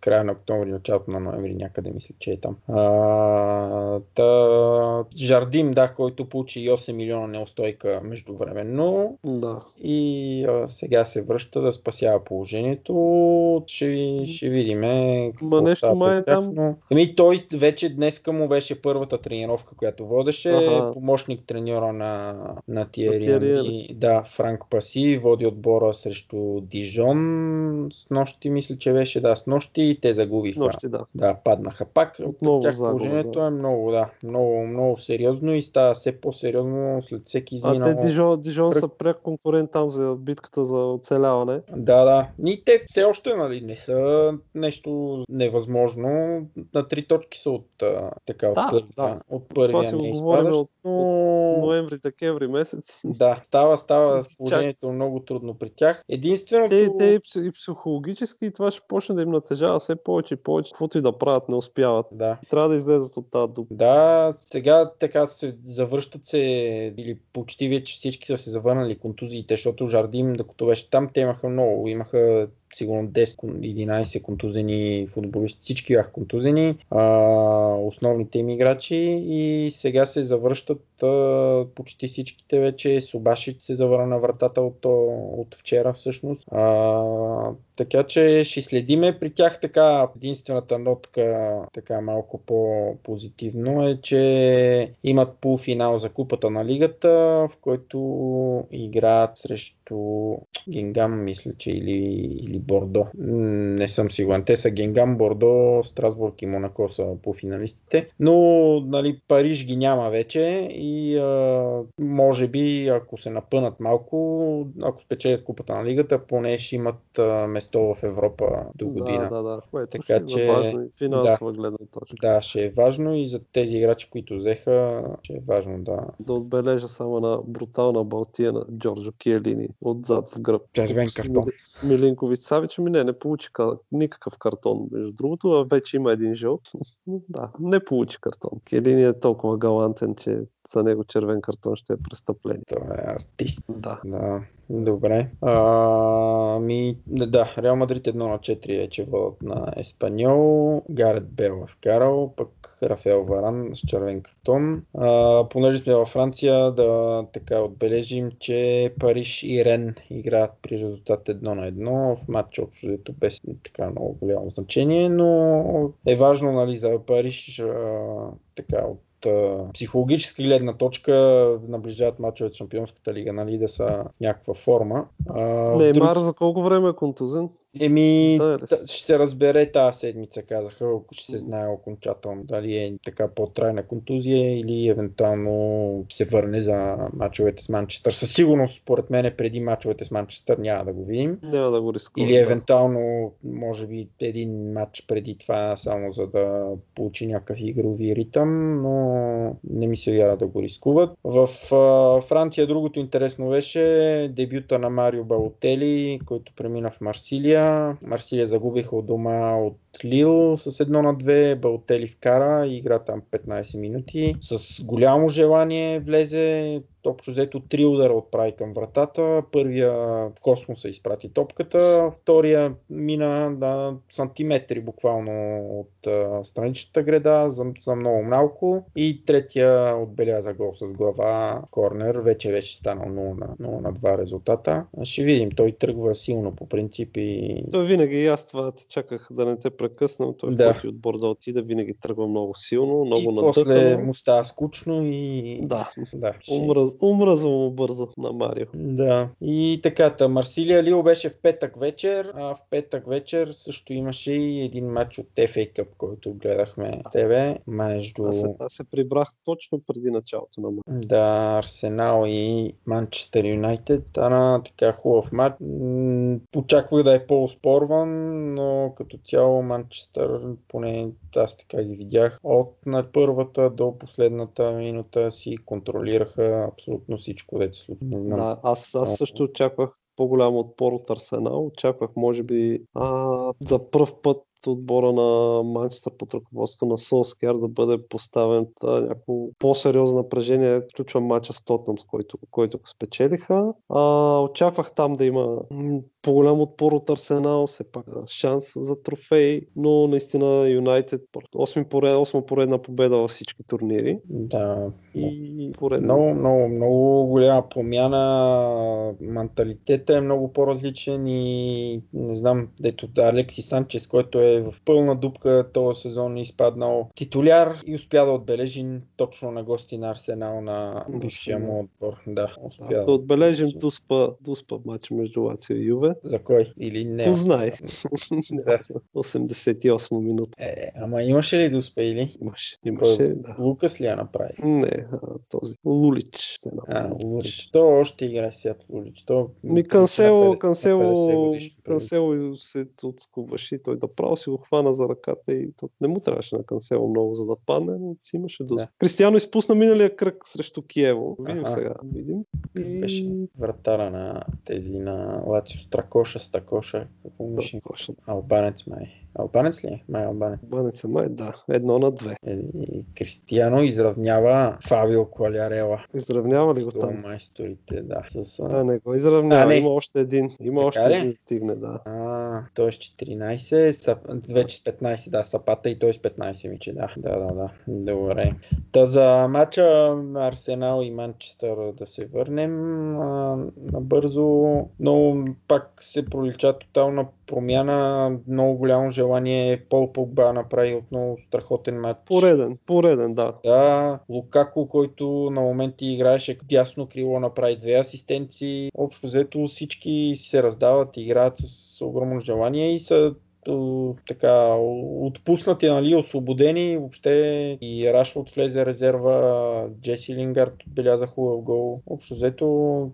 края на октомври, началото на ноември, някъде мисля, че е там. А, та, Жардим, да, който получи и 8 милиона неустойка междувременно Да. и а, сега се връща да спасява положението. Ще, ще видим. Ма нещо май е там- Но... Ами той вече днес му беше първата тренировка, която водеше. Аха. Помощник треньора на, на Тиери. Да, Франк Паси води отбора срещу Дижон. С нощи мисля, че беше, да, с нощи и те загубиха. С нощи, да. Да, паднаха пак. Отново От тях загуба, положението да. е много, да, много, много сериозно и става все по-сериозно след всеки А изминал. те Дижон, Дижон кръг. са пряк конкурент там за битката за оцеляване. Да, да. И те все още нали, не са нещо невъзможно. На три точки са от, а, така, от, Да, първия, да. от първия си го не говорим от- но... Ноември, декември месец. Да, става, става Чак- положението много трудно при тях. Единственото... Те, те и психологически и това ще почне да им натежава все повече и повече. Каквото и да правят, не успяват. Да. Трябва да излезат от тази дупка. Да, сега така се завръщат се, или почти вече всички са се завърнали контузиите, защото Жардим, докато беше там, те имаха много. Имаха сигурно 10-11 контузени футболисти. Всички бяха контузени, а, основните им играчи и сега се завръщат а, почти всичките вече. Субашич се завърна на вратата от, от вчера всъщност. А, така че ще следиме при тях така. Единствената нотка така малко по-позитивно е, че имат полуфинал за купата на лигата, в който играят срещу Генгам, мисля, че или, или Бордо. Не съм сигурен. Те са Генгам, Бордо, Страсбург и Монако са по финалистите. Но нали, Париж ги няма вече и а, може би, ако се напънат малко, ако спечелят купата на лигата, поне ще имат а, место в Европа до година. Да, да, да. Което Така така, че- че... важно и финансова гледна точка. Да, ще е важно и за тези играчи, които взеха, ще е важно да. Да отбележа само на брутална балтия на Джорджо Киелини отзад в гръб. Червен картон. Мили- Милинкович Савич, ми не, не получи ка- никакъв картон. Между другото, вече има един жълт. Да, не получи картон. Киелини е толкова галантен, че за него червен картон ще е престъпление. Той е артист. Да. Да, добре. А, ми, да, Реал Мадрид 1 на 4 е, че водят на Еспаньол. Гарет Бел е вкарал, пък Рафаел Варан с червен картон. А, понеже сме във Франция, да така отбележим, че Париж и Рен играят при резултат 1 на 1 в матч общо без така много голямо значение, но е важно нали, за Париж а, така от а, психологическа гледна точка наближават мачове от Шампионската лига, нали, да са в някаква форма. А, Неймар друг- за колко време е контузен? Еми, ще се разбере тази седмица, казаха, ако ще се знае окончателно дали е така по-трайна контузия или евентуално ще се върне за мачовете с Манчестър. Със сигурност, според мен, преди мачовете с Манчестър няма да го видим. Няма да го рискува. Или евентуално, може би, един матч преди това, само за да получи някакъв игрови ритъм, но не ми се вяра да го рискуват. В Франция другото интересно беше дебюта на Марио Балотели, който премина в Марсилия. Марсилия загубиха от дома от Лил с 1 на 2. Балотели вкара игра там 15 минути. С голямо желание влезе общо взето три удара отправи към вратата. Първия в космоса изпрати топката, втория мина на сантиметри буквално от а, страничната града за, за много малко и третия отбеляза гол с глава корнер. Вече беше станал 0 на, 0 на 2 резултата. Ще видим, той тръгва силно по принцип и Той винаги и аз това чаках да не те прекъснам. Той Да. в който отбор да отида, винаги тръгва много силно, много и после надъхано. му става скучно и... Да, да ще- умръз, умръзва му бързо на Марио. Да. И така, та Марсилия Лил беше в петък вечер, а в петък вечер също имаше и един матч от FA Cup, който гледахме тебе, между Аз се, аз се прибрах точно преди началото на матча. да, Арсенал и Манчестър Юнайтед. Ана така хубав матч. Очаквах да е по-спорван, но като цяло Манчестър, поне аз така ги видях, от на първата до последната минута си контролираха абсолютно всичко, дето. Не знам. Да, аз, аз също очаквах по-голям отпор от Арсенал. Очаквах, може би, а, за първ път от отбора на Манчестър под ръководството на Солскияр да бъде поставен та, някакво по-сериозно напрежение. Включва матча с Тотнам, с който, който го спечелиха. А, очаквах там да има по-голям отпор от Арсенал, все пак шанс за трофей, но наистина Юнайтед 8 поред, 8 поредна победа във всички турнири Да, и поредна. много, много, много голяма промяна. Менталитета е много по-различен и не знам, дето Алекси Санчес, който е в пълна дупка този сезон е изпаднал титуляр и успя да отбележи точно на гости на Арсенал на бившия му отбор. Да, успя. Да, да отбележим Дуспа, Дуспа матча между Лацио и Юве. За кой? Или не? Кой знае? Да. 88 минута. Е, ама имаше ли да успели? Имаше, имаше, Кой? да. Лукас ли я направи? Не, а, този Лулич А. Лулич. То още играе сега Лулич. То... Ми Кансело, на 50 Кансело. Кансело се отскубваше и той да право си го хвана за ръката и то не му трябваше на Кансело много за да падне, но си имаше доста. Да. Кристиано изпусна миналия кръг срещу Киево. Видим Аха. сега. Видим. И... Беше вратара на тези на Лацио. Стракоша, Стакоша. Какво беше? Албанец май. Албанец ли е? Май албанец. Банеца май, да. Едно на две. Е, И Кристияно изравнява Фабио Квалярела. Изравнява ли го До там? майсторите, да. С, А, а, не го изравнява. А, не. Има още един. Има Така още ли? един стигне, да. а, той е с 14, са, вече с 15, да, Сапата и той с 15, миче, да. Да, да, да. Добре. Та за матча Арсенал и Манчестър да се върнем а, набързо, но пак се пролича тотална промяна, много голямо желание. Пол Погба направи отново страхотен матч. Пореден, пореден, да. Да, Лукако, който на моменти играеше дясно крило, направи две асистенции. Общо взето всички се раздават, играят с огромно желание и са така отпуснати, нали, освободени. Въобще и Рашфорд влезе резерва, Джеси Лингард отбеляза хубав гол. Общо взето,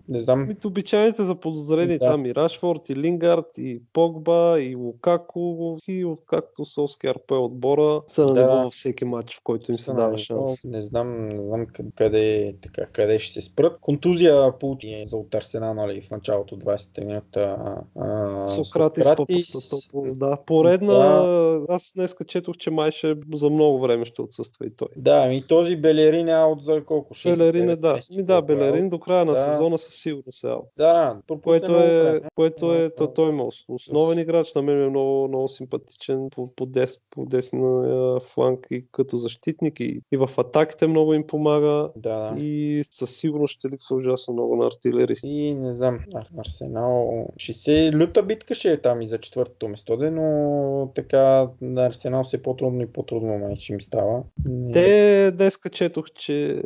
не знам, Ами, обичайните за подозрени Да. там и Рашфорд, и Лингард, и Погба, и Лукако, и откакто Солскияр пое отбора, са на Да. ниво във всеки матч, в който им се са дава шанс. Не знам, не знам къ- къде, така, къде ще се спрат. Контузия получи за от Арсенал нали, в началото 20-та минута. а, Сократис, Сократис. Сократис да. Поредна, аз днес четох, че май ще за много време ще отсъства и той. Да, ми този Белерин е аут за колко? 6 Белерин е да. Ми да, Белерин до края на Да. сезона със сигурност е аут. Да, да. Което е, което е, Да, то, той има ос- основен играч, на мен е много, много симпатичен по, по, дес, по десния фланг и като защитник и, и в атаките много им помага Да, да. и със сигурност ще липсва ужасно много на артилеристи. И не знам, Ар- Арсенал ще се люта битка ще е там и за четвъртото место, де, но така на Арсенал все по-трудно и по-трудно май, че им става. Те днеска четох, че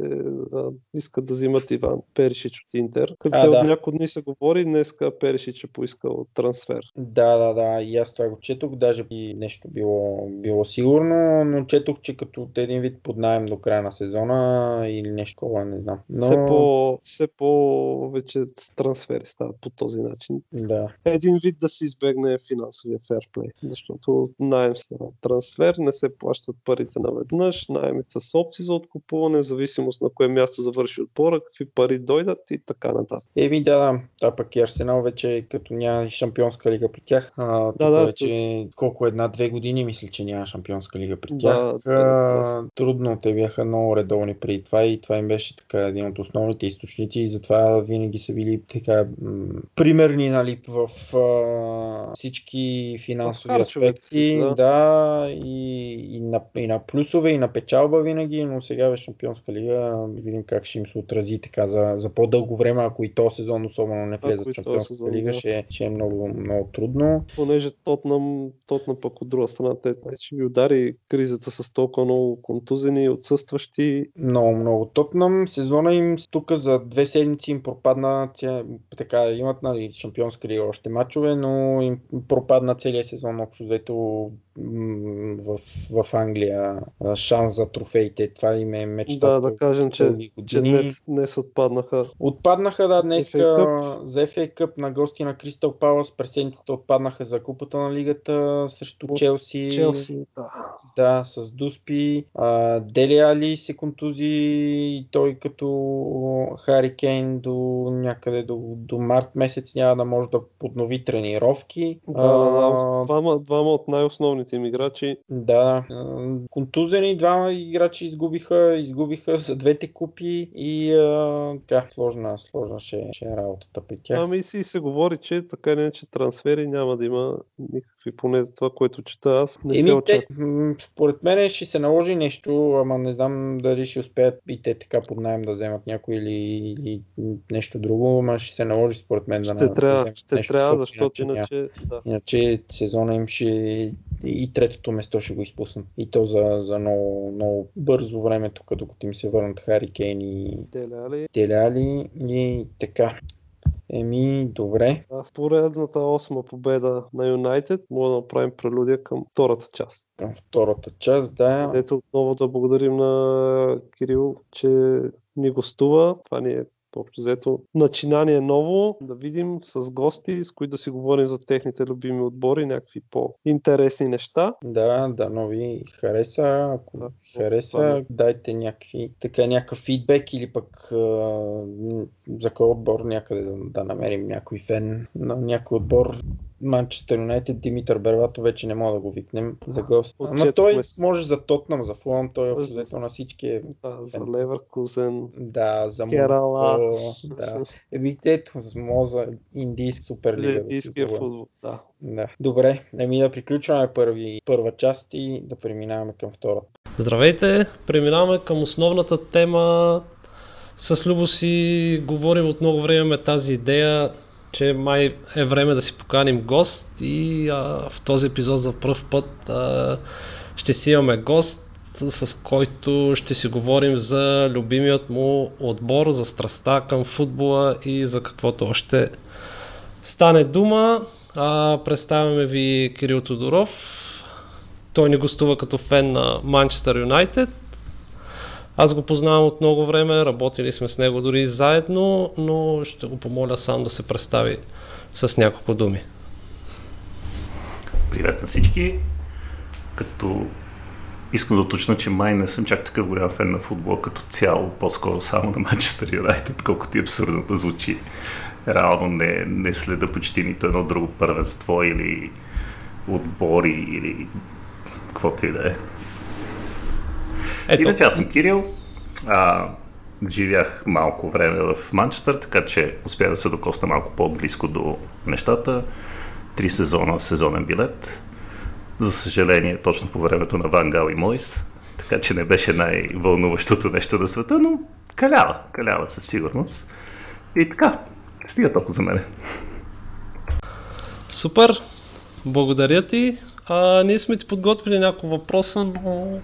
а, искат да взимат Иван Перишич от Интер. Като А, да. от няколко дни се говори, днеска Перишич е поискал трансфер. Да, да, да, и аз това го четох, даже и нещо било, било сигурно, но четох, че като един вид под найем до края на сезона или нещо не знам. Но, Все, по, все повече трансфери стават по този начин. Да, един вид да се избегне финансовия ферплей, защото найем се на трансфер, не се плащат парите наведнъж, найем е с опции за откупуване, в зависимост на кое място завърши отбора, какви пари дойдат и така нататък. Еми да, да. А пък и Арсенал вече като няма шампионска лига при тях. А, Да, да, вече колко една-две години мисля, че няма шампионска лига при Да, тях. да, а, да. трудно, те бяха много редовни преди това и това им беше така един от основните източници и затова винаги са били така м- примерни нали, в а, всички финансови харчовете аспекти. да. Да, и, и, на, и на плюсове, и на печалба винаги, но сега в Шампионска лига видим как ще им се отрази така за, за по-дълго време, ако и този сезон особено не влезе в Шампионска сезон, лига, да. ще, ще е много, много трудно. Понеже Тотнам, Тотнам пък от друга страна, те вече ги удари кризата с толкова много контузени отсъстващи. Много, много топнам. Сезона им тук за две седмици им пропадна, така имат нали, шампионска лига още мачове, но им пропадна целият сезон общо взето в, в Англия а, шанс за трофеите. Това им е мечта. Да, да кажем, че, че днес, днес отпаднаха. Отпаднаха, да, днеска FA за FA Cup на гости на Кристал Палас. През седмицата отпаднаха за купата на лигата срещу От Челси. Челси, да. Да, с Дуспи. А, Дели Али се контузи и той като Хари Кейн до някъде до, до март месец няма да може да поднови тренировки. Да, да, да. А, Ван двама, двама от най-основните им играчи. Да, контузени двама играчи изгубиха, изгубиха за двете купи и а, така, сложна, сложна ще, ще е работата при тях. Ами си се говори, че така не че трансфери няма да има никакви, поне за това, което чета аз. Не се Еми, очаква. те, м, според мен ще се наложи нещо, ама не знам дали ще успеят и те така под найем да вземат някой или, или нещо друго, ама ще се наложи според мен Ще да трябва, ще нещо, трябва, защото няма. иначе, да. Иначе сезона им ще и третото место ще го изпуснат. И то за, за много, много бързо време, тук докато им се върнат Хари Кейн и Деляли. Теляли и така. Еми, добре. Да, в поредната осма победа на Юнайтед мога да направим прелюдия към втората част. Към втората част, да. Ето отново да благодарим на Кирил, че ни гостува. Това ни е общо взето начинание ново, да видим с гости, с които да си говорим за техните любими отбори, някакви по-интересни неща. Да, да, нови хареса. Ако Да, хареса, това дайте някакви, така, някакъв фидбек или пък а, за кой отбор някъде да, да намерим някой фен на някой отбор. Манчестър Юнайтед, Димитър Бервато вече не мога да го викнем за гост. Ама той може за Тотнам, за Фулъм, той общо за- взето на всички е Да, за Леверкузен, да, за Керала, да. Еми, ето, може за индийски суперлига. да Индийския говорим. футбол. Да. Да. Добре, еми да приключваме първи, първа част и да преминаваме към втората. Здравейте! Преминаваме към основната тема. С Любо си говорим от много време тази идея, че май е време да си поканим гост и а, в този епизод за първ път а, ще си имаме гост, с който ще си говорим за любимият му отбор, за страста към футбола и за каквото още стане дума. А, представяме ви Кирил Тодоров, той ни гостува като фен на Манчестър Юнайтед. Аз го познавам от много време, работили сме с него дори заедно, но ще го помоля сам да се представи с няколко думи. Привет на всички. Като искам да уточня, че май не съм чак такъв голям фен на футбола като цяло, по-скоро само на Манчестър Юнайтед, колкото и абсурдно да звучи. Реално не, не следа почти нито едно друго първенство или отбори или каквото и да е. Ето, Иначе аз съм Кирил. А, живях малко време в Манчестър, така че успях да се докосна малко по-близко до нещата. Три сезона сезонен билет. За съжаление, точно по времето на Ван Гал и Мойс. Така че не беше най-вълнуващото нещо на света, но калява, калява със сигурност. И така, стига толкова за мен. супер! Благодаря ти. А, ние сме ти подготвили няколко въпроса, но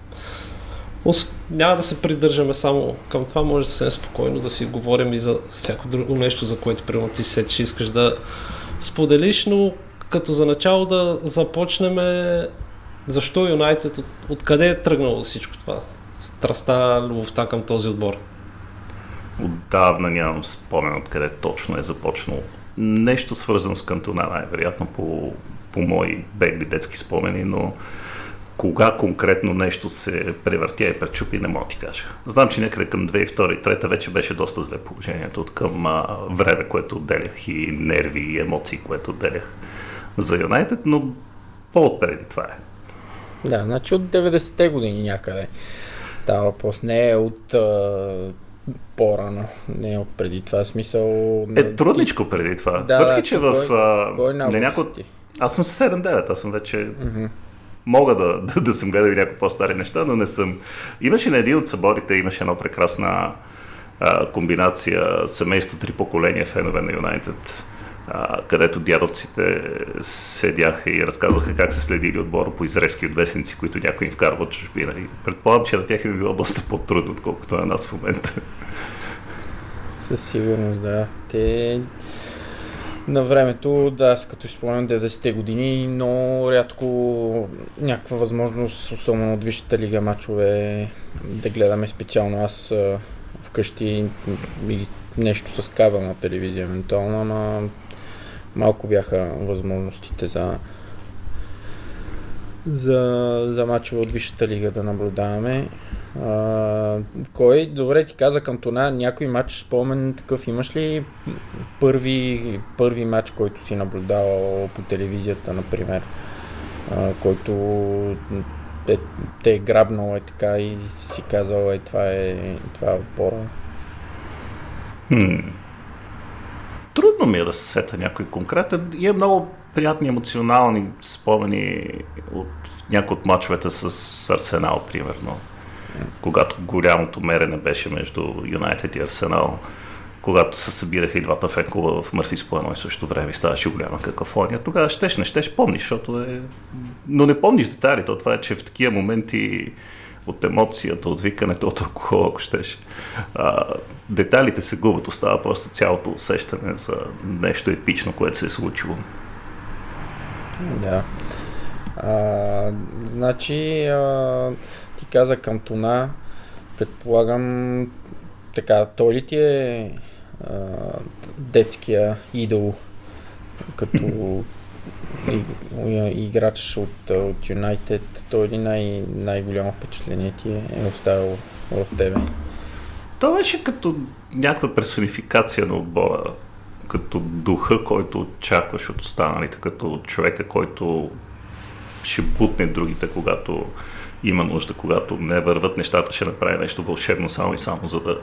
няма да се придържаме само към това. Може съвсем спокойно да си говорим и за всяко друго нещо, за което примерно ти се сетиш искаш да споделиш, но като за начало да започнем защо Юнайтед, от, откъде е тръгнало всичко това? Страста, любовта към този отбор. Отдавна нямам спомен откъде точно е започнало. Нещо свързано с Кантона, най-вероятно по, по мои бегли детски спомени, но кога конкретно нещо се превъртя и пречупи, не мога да ти кажа. Знам, че някъде към 2002-2003 вече беше доста зле положението от към а, време, което отделях и нерви и емоции, което отделях за Юнайтед, но по-отпреди това е. Да, значи от 90-те години някъде. Става въпрос. Не е от а, по-рано. Не е от преди това смисъл. Е, трудничко преди това. Да, Въпреки, да, че кой- в... а, кой на набор някой... Аз съм с 7-9, аз съм вече... Мога да, да, да съм гледал и някои по-стари неща, но не съм. Имаше на един от съборите, имаше една прекрасна а, комбинация семейство три поколения фенове на Юнайтед, а, където дядовците седяха и разказаха как се следили отбора по изрезки от вестници, които някой им вкарва от чужбина. И предполагам, че на тях е било доста по-трудно, отколкото на нас в момента. Със сигурност, да. Те на времето, да, аз като си спомням 90-те години, но рядко някаква възможност, особено от Висшата лига мачове, да гледаме специално аз вкъщи нещо с кабелна телевизия евентуално, ама малко бяха възможностите за за, за мачове от Висшата лига да наблюдаваме. А, кой, добре ти каза Кантона, някой матч, спомен такъв имаш ли първи, първи матч, който си наблюдавал по телевизията, например? а, който е, те е грабнал е така и си казал е това е, това е отбора. Хм. Трудно ми е да се сета някой конкретен. Има много приятни емоционални спомени от някои от мачовете с Арсенал, примерно. Когато голямото мерене беше между Юнайтед и Арсенал когато се събираха и двата фенкова в Мърфис по едно и също време и ставаше голяма какафония. Тогава щеш, не щеш, помниш, защото е... Но не помниш детайлите това, е, че в такива моменти от емоцията, от викането, от алкохол, ако щеш. А, детайлите се губят, остава просто цялото усещане за нещо епично, което се е случило. Да. А, значи, а, ти каза Кантона, предполагам, така, той ли ти е а, детския идол като играч от, от Юнайтед, той ли най- най-голямо впечатление ти е, е оставил в тебе? То беше като някаква персонификация на отбора, като духа, който очакваш от останалите, като човека, който ще бутне другите, когато има нужда, когато не върват нещата, ще направи нещо вълшебно само и само, за да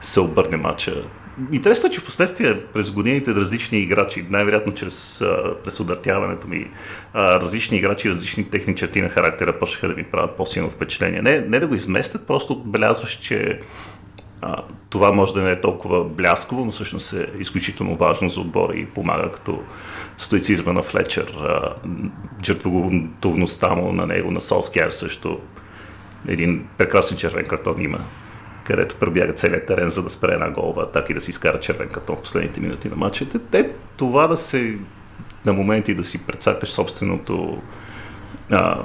се обърне матча. Интересно е, че в последствие през годините различни играчи, най-вероятно чрез през удъртяването ми, различни играчи, различни техни черти на характера почнаха да ми правят по-силно впечатление. Не, не да го изместят, просто отбелязваш, че а, това може да не е толкова блясково, но всъщност е изключително важно за отбора и помага като стоицизма на Флечер, жертвоготовността му на него, на Солскияр също. Един прекрасен червен картон има, където пробяга целият терен, за да спре една голова атака и да си изкара червен картон в последните минути на матчите. Те, това да се на моменти да си прецакаш собственото а,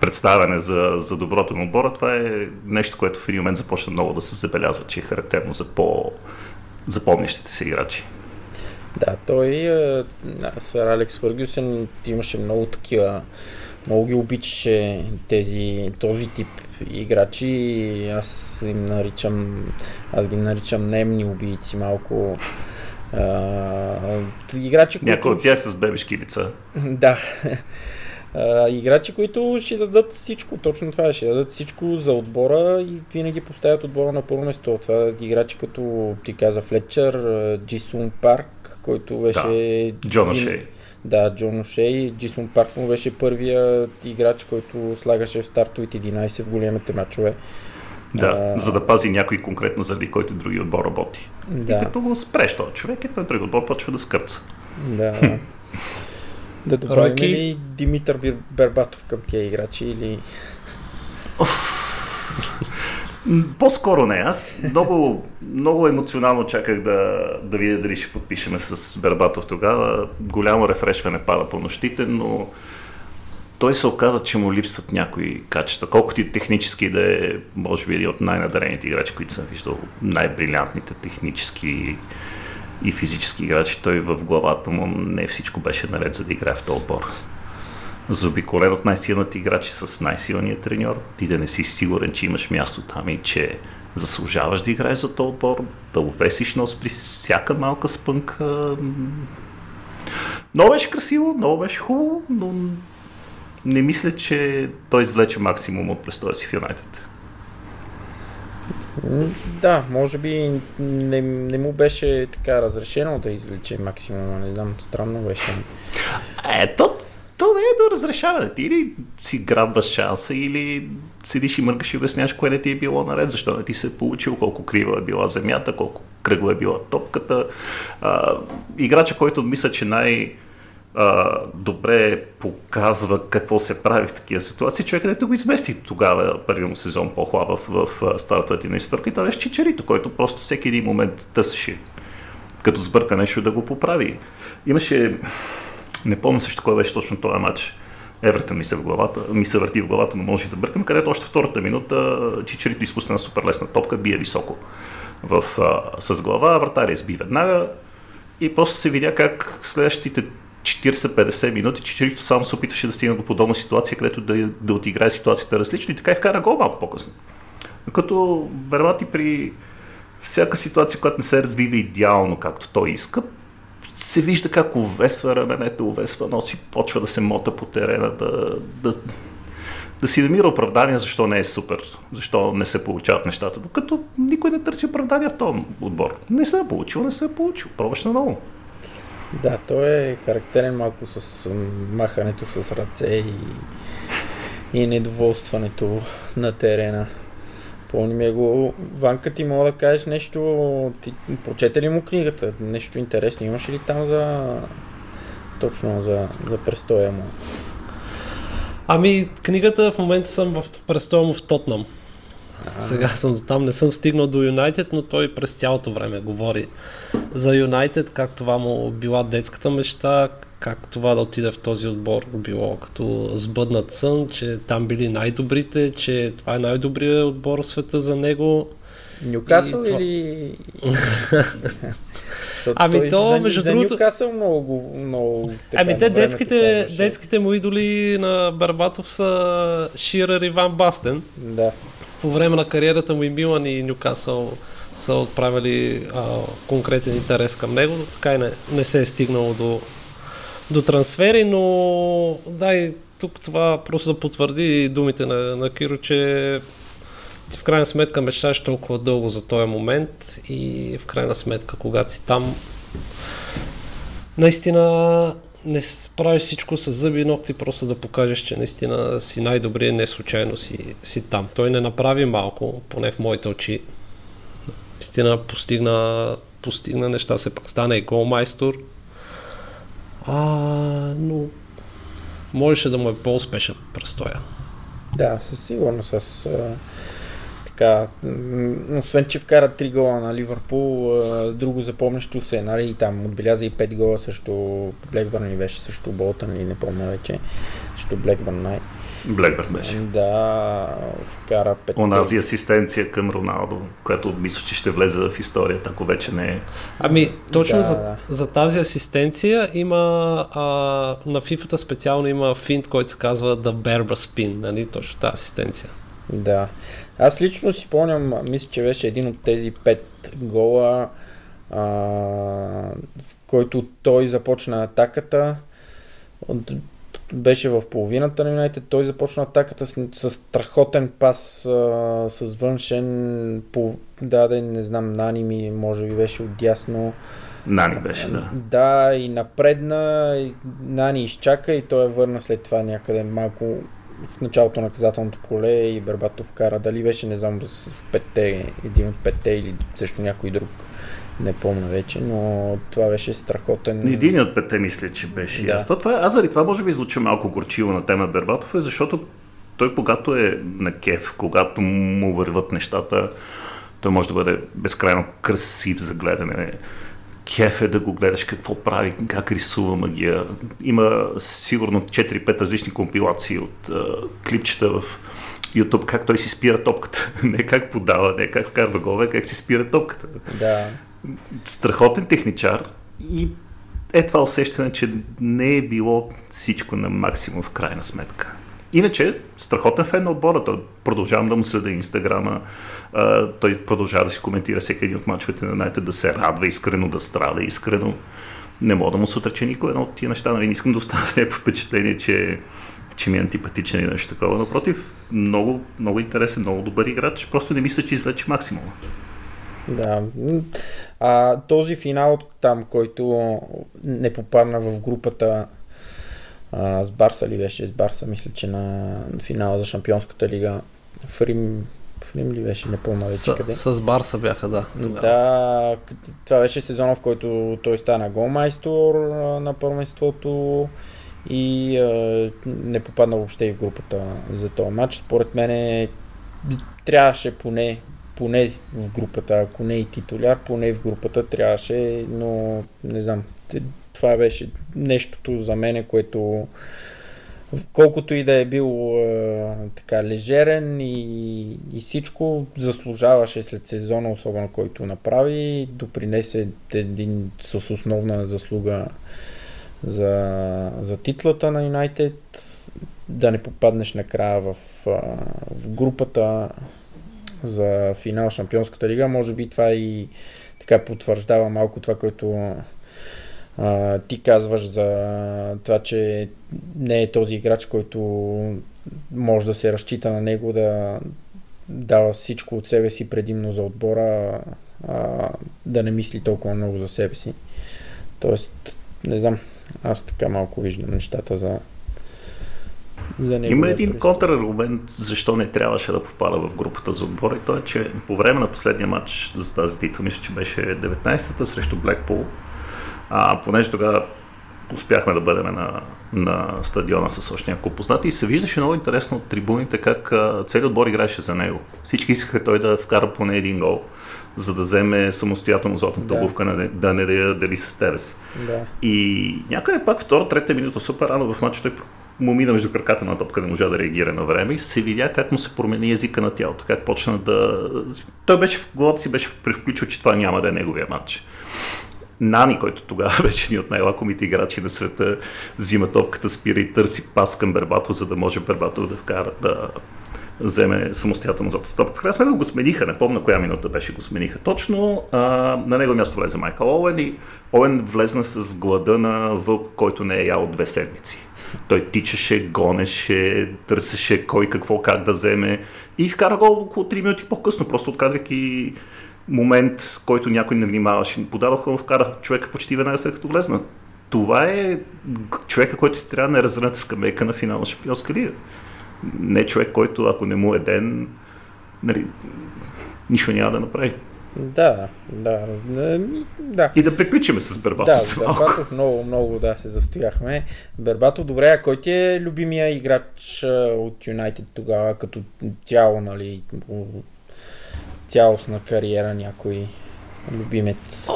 представяне за, за доброто на отбора, това е нещо, което в един момент започна много да се забелязва, че е характерно за по запомнящите се играчи. Да, той, сър Алекс Фъргюсен, имаше много такива, много ги обичаше тези, този тип играчи. Аз им наричам, аз ги наричам немни убийци малко. А, играчи, които... Някои от тях с бебешки лица. да. А, играчи, които ще дадат всичко, точно това ще дадат всичко за отбора и винаги поставят отбора на първо место. Това е играчи като ти каза Флетчер, Джисун Парк, който беше... Да, Джон Ошей. Да, Джон Ошей. Джисун Парк му беше първия играч, който слагаше в стартовите 11 в големите мачове. Да, а... за да пази някой конкретно заради който други отбор работи. Да. И като го спреш този човек, и той други отбор почва да скърца. Да. Да добавим Ройки... ли Димитър Бербатов към тия играчи или... По-скоро не. Аз много, много емоционално чаках да, да видя дали ще подпишеме с Бербатов тогава. Голямо рефрешване пада по нощите, но той се оказа, че му липсват някои качества. Колкото и технически да е, може би, от най-надарените играчи, които съм виждал, най-брилянтните технически и физически играчи, той в главата му не всичко беше наред за да играе в този отбор. Заобиколен от най-силните играчи с най-силния треньор, ти да не си сигурен, че имаш място там и че заслужаваш да играеш за този отбор, да увесиш нос при всяка малка спънка. Много беше красиво, много беше хубаво, но не мисля, че той извлече максимум от престоя си в Юнайтед. Да, може би не, не му беше така разрешено да извлече максимума, не знам, странно беше. Е, то, то не е до разрешаване. Ти или си грабваш шанса, или седиш и мъркаш и обясняваш кое не ти е било наред, защо не ти се е получил, колко крива е била земята, колко кръгла е била топката. А, играча, който мисля, че най- а, добре показва какво се прави в такива ситуации. Човек, където го измести тогава първият му сезон по-хлаба в, в, стартовете на изтърка и това беше Чичерито, който просто всеки един момент тъсеше като сбърка нещо да го поправи. Имаше, не помня също кой беше точно този матч, Евертън ми се, в главата, ми се върти в главата, но може и да бъркам, където още втората минута Чичерито изпусна на супер лесна топка, бие високо в, а, с глава, вратаря сби веднага и после се видя как следващите 40-50 минути, Чичерито само се опитваше да стигне до подобна ситуация, където да, да отиграе ситуацията различно и така и вкара гол малко по-късно. Като Бербати при всяка ситуация, която не се развива идеално, както той иска, се вижда как увесва раменете, увесва носи, почва да се мота по терена, да, да, да си намира оправдание защо не е супер, защо не се получават нещата, докато никой не търси оправдание в този отбор. Не се е получил, не се е получил, пробваш на ново. Да, той е характерен малко с махането с ръце и, и недоволстването на терена. Помни ми го. Ванка, ти мога да кажеш нещо, ти прочете ли му книгата? Нещо интересно имаш ли там за точно за, за престоя му? Ами, книгата в момента съм в престоя му в Тотнам. Сега съм до там, не съм стигнал до Юнайтед, но той през цялото време говори за Юнайтед, как това му била детската мечта, как това да отиде в този отбор било като сбъднат сън, че там били най-добрите, че това е най-добрият отбор в света за него. Нюкасъл това... или... ами то, за, между за другото... Нюкасъл много, много така, Ами те детските, детските му идоли на Барбатов са Ширър и Ван Бастен. Да. По време на кариерата му и Милан и Нюкасъл са отправили а, конкретен интерес към него, но така и не, не се е стигнало до, до трансфери, но да и тук това просто да потвърди думите на, на Киро, че ти в крайна сметка мечташ толкова дълго за този момент и в крайна сметка, когато си там, наистина не правиш всичко с зъби и ногти, просто да покажеш, че наистина си най-добрият, не случайно си, си там. Той не направи малко, поне в моите очи. Наистина постигна, постигна неща, се пак стана и голмайстор. А, но можеше да му е по-успешен престоя. Да, със сигурност. С, а, така, освен, че вкара 3 гола на Ливърпул, а, друго запомнящо се, нали, и там отбеляза и 5 гола срещу Блекбърн и беше срещу Болтън, или не помня вече, срещу Блекбърн най. Блекбърн беше. Да, вкара 5 Онази асистенция към Роналдо, която мисля, че ще влезе в историята, ако вече не е. Ами, точно Да, за, да. за тази асистенция има а, на FIFA специално има финт, който се казва The Berba Spin, нали, точно тази асистенция. Да. Аз лично си спомням, мисля, че беше един от тези пет гола, а, в който той започна атаката. Беше в половината на Юнайтед. Той започна атаката с, с страхотен пас, а, с външен, по, даден, не знам, Нани ми, може би беше отдясно. Нани беше, да. Да, и напредна, и Нани изчака и той я върна след това някъде малко в началото на наказателното поле и Бербатов вкара. Дали беше, не знам, в петте, един от петте или също някой друг. Не помня вече, но това беше страхотен. Един от петте мисля, че беше. Да. Аз, това, това, аз заради това може би звуча малко горчиво на тема Бербатов, е защото той когато е на кеф, когато му върват нещата, той може да бъде безкрайно красив за гледане. Кеф е да го гледаш какво прави, как рисува магия. Има сигурно 4-5 различни компилации от а, клипчета в YouTube, как той си спира топката. не как подава, не как вкарва голове, как си спира топката Да. Страхотен техничар и е това усещане, че не е било всичко на максимум в крайна сметка. Иначе, страхотен фен на отбора. Продължавам да му следа инстаграма. А, той продължава да си коментира всеки един от мачовете на Найта, да се радва искрено, да страда искрено. Не мога да му се отрече никой едно от тия неща. Нали? Не искам да остана с някакво впечатление, че, че ми е антипатичен или нещо такова. Напротив, много, много интересен, много добър играч. Просто не мисля, че извлече максимума. Да. А, този финал там, който не попадна в групата а, с Барса ли беше? С Барса, мисля, че на финала за Шампионската лига. В Рим, в Рим ли беше? Не помня вече С, къде. с Барса бяха, да. тогава. Да, това беше сезона, в който той стана голмайстор на първенството и а, не попадна въобще и в групата за този матч. Според мен трябваше поне, поне в групата, ако не и титуляр, поне в групата трябваше, но не знам. Това беше нещото за мене, което колкото и да е бил е, така лежерен и, и всичко, заслужаваше след сезона, особено който направи, допринесе един с основна заслуга за, за титлата на Юнайтед, да не попаднеш накрая в, в групата за финал Шампионската лига. Може би това и така потвърждава малко това, което А, ти казваш за това, че не е този играч, който може да се разчита на него да дава всичко от себе си предимно за отбора, а, да не мисли толкова много за себе си. Тоест, не знам, аз така малко виждам нещата за, за него. Има един контраргумент, защо не трябваше да попада в групата за отбора и то е, че по време на последния матч за тази титла, мисля, че беше 19-та срещу Блекпул, а, понеже тогава успяхме да бъдем на, на стадиона с още няколко познати и се виждаше много интересно от трибуните как целият отбор играеше за него. Всички искаха той да вкара поне един гол, за да вземе самостоятелно златната Да. обувка, да, да не да я дели с тебе си. Да. И някъде пак втора, трета минута супер рано в матча той му мина между краката на топка, не можа да реагира на време и се видя как му се промени езика на тялото, как почна да... Той беше в главата си беше превключил, че това няма да е неговия матч. Нани, който тогава беше един от най-лакомите играчи на света, взима топката, спира и търси пас към Бербатов, за да може Бербатов да вкара да вземе самостоятелно златата топка. В крайна сметка го смениха, не помня коя минута беше го смениха точно. А, на него място влезе Майкъл Оуен и Оуен влезна с глада на вълк, който не е ял две седмици. Той тичаше, гонеше, търсеше кой какво как да вземе и вкара гол около 3 минути по-късно, просто открадвайки момент, който някой не внимаваше. Подадоха му вкара човека почти веднага след като влезна. Това е човека, който ти трябва да не разръната скамейка на финал на Шампионска лига. Не човек, който ако не му е ден, нали, нищо няма да направи. Да, да, ами, да. И да приключиме с Бербатов Да, малко. Бербатов много, много да се застояхме. Бербатов, добре, а кой ти е любимия играч от Юнайтед тогава, като цяло, нали, цялостна кариера някой любимец?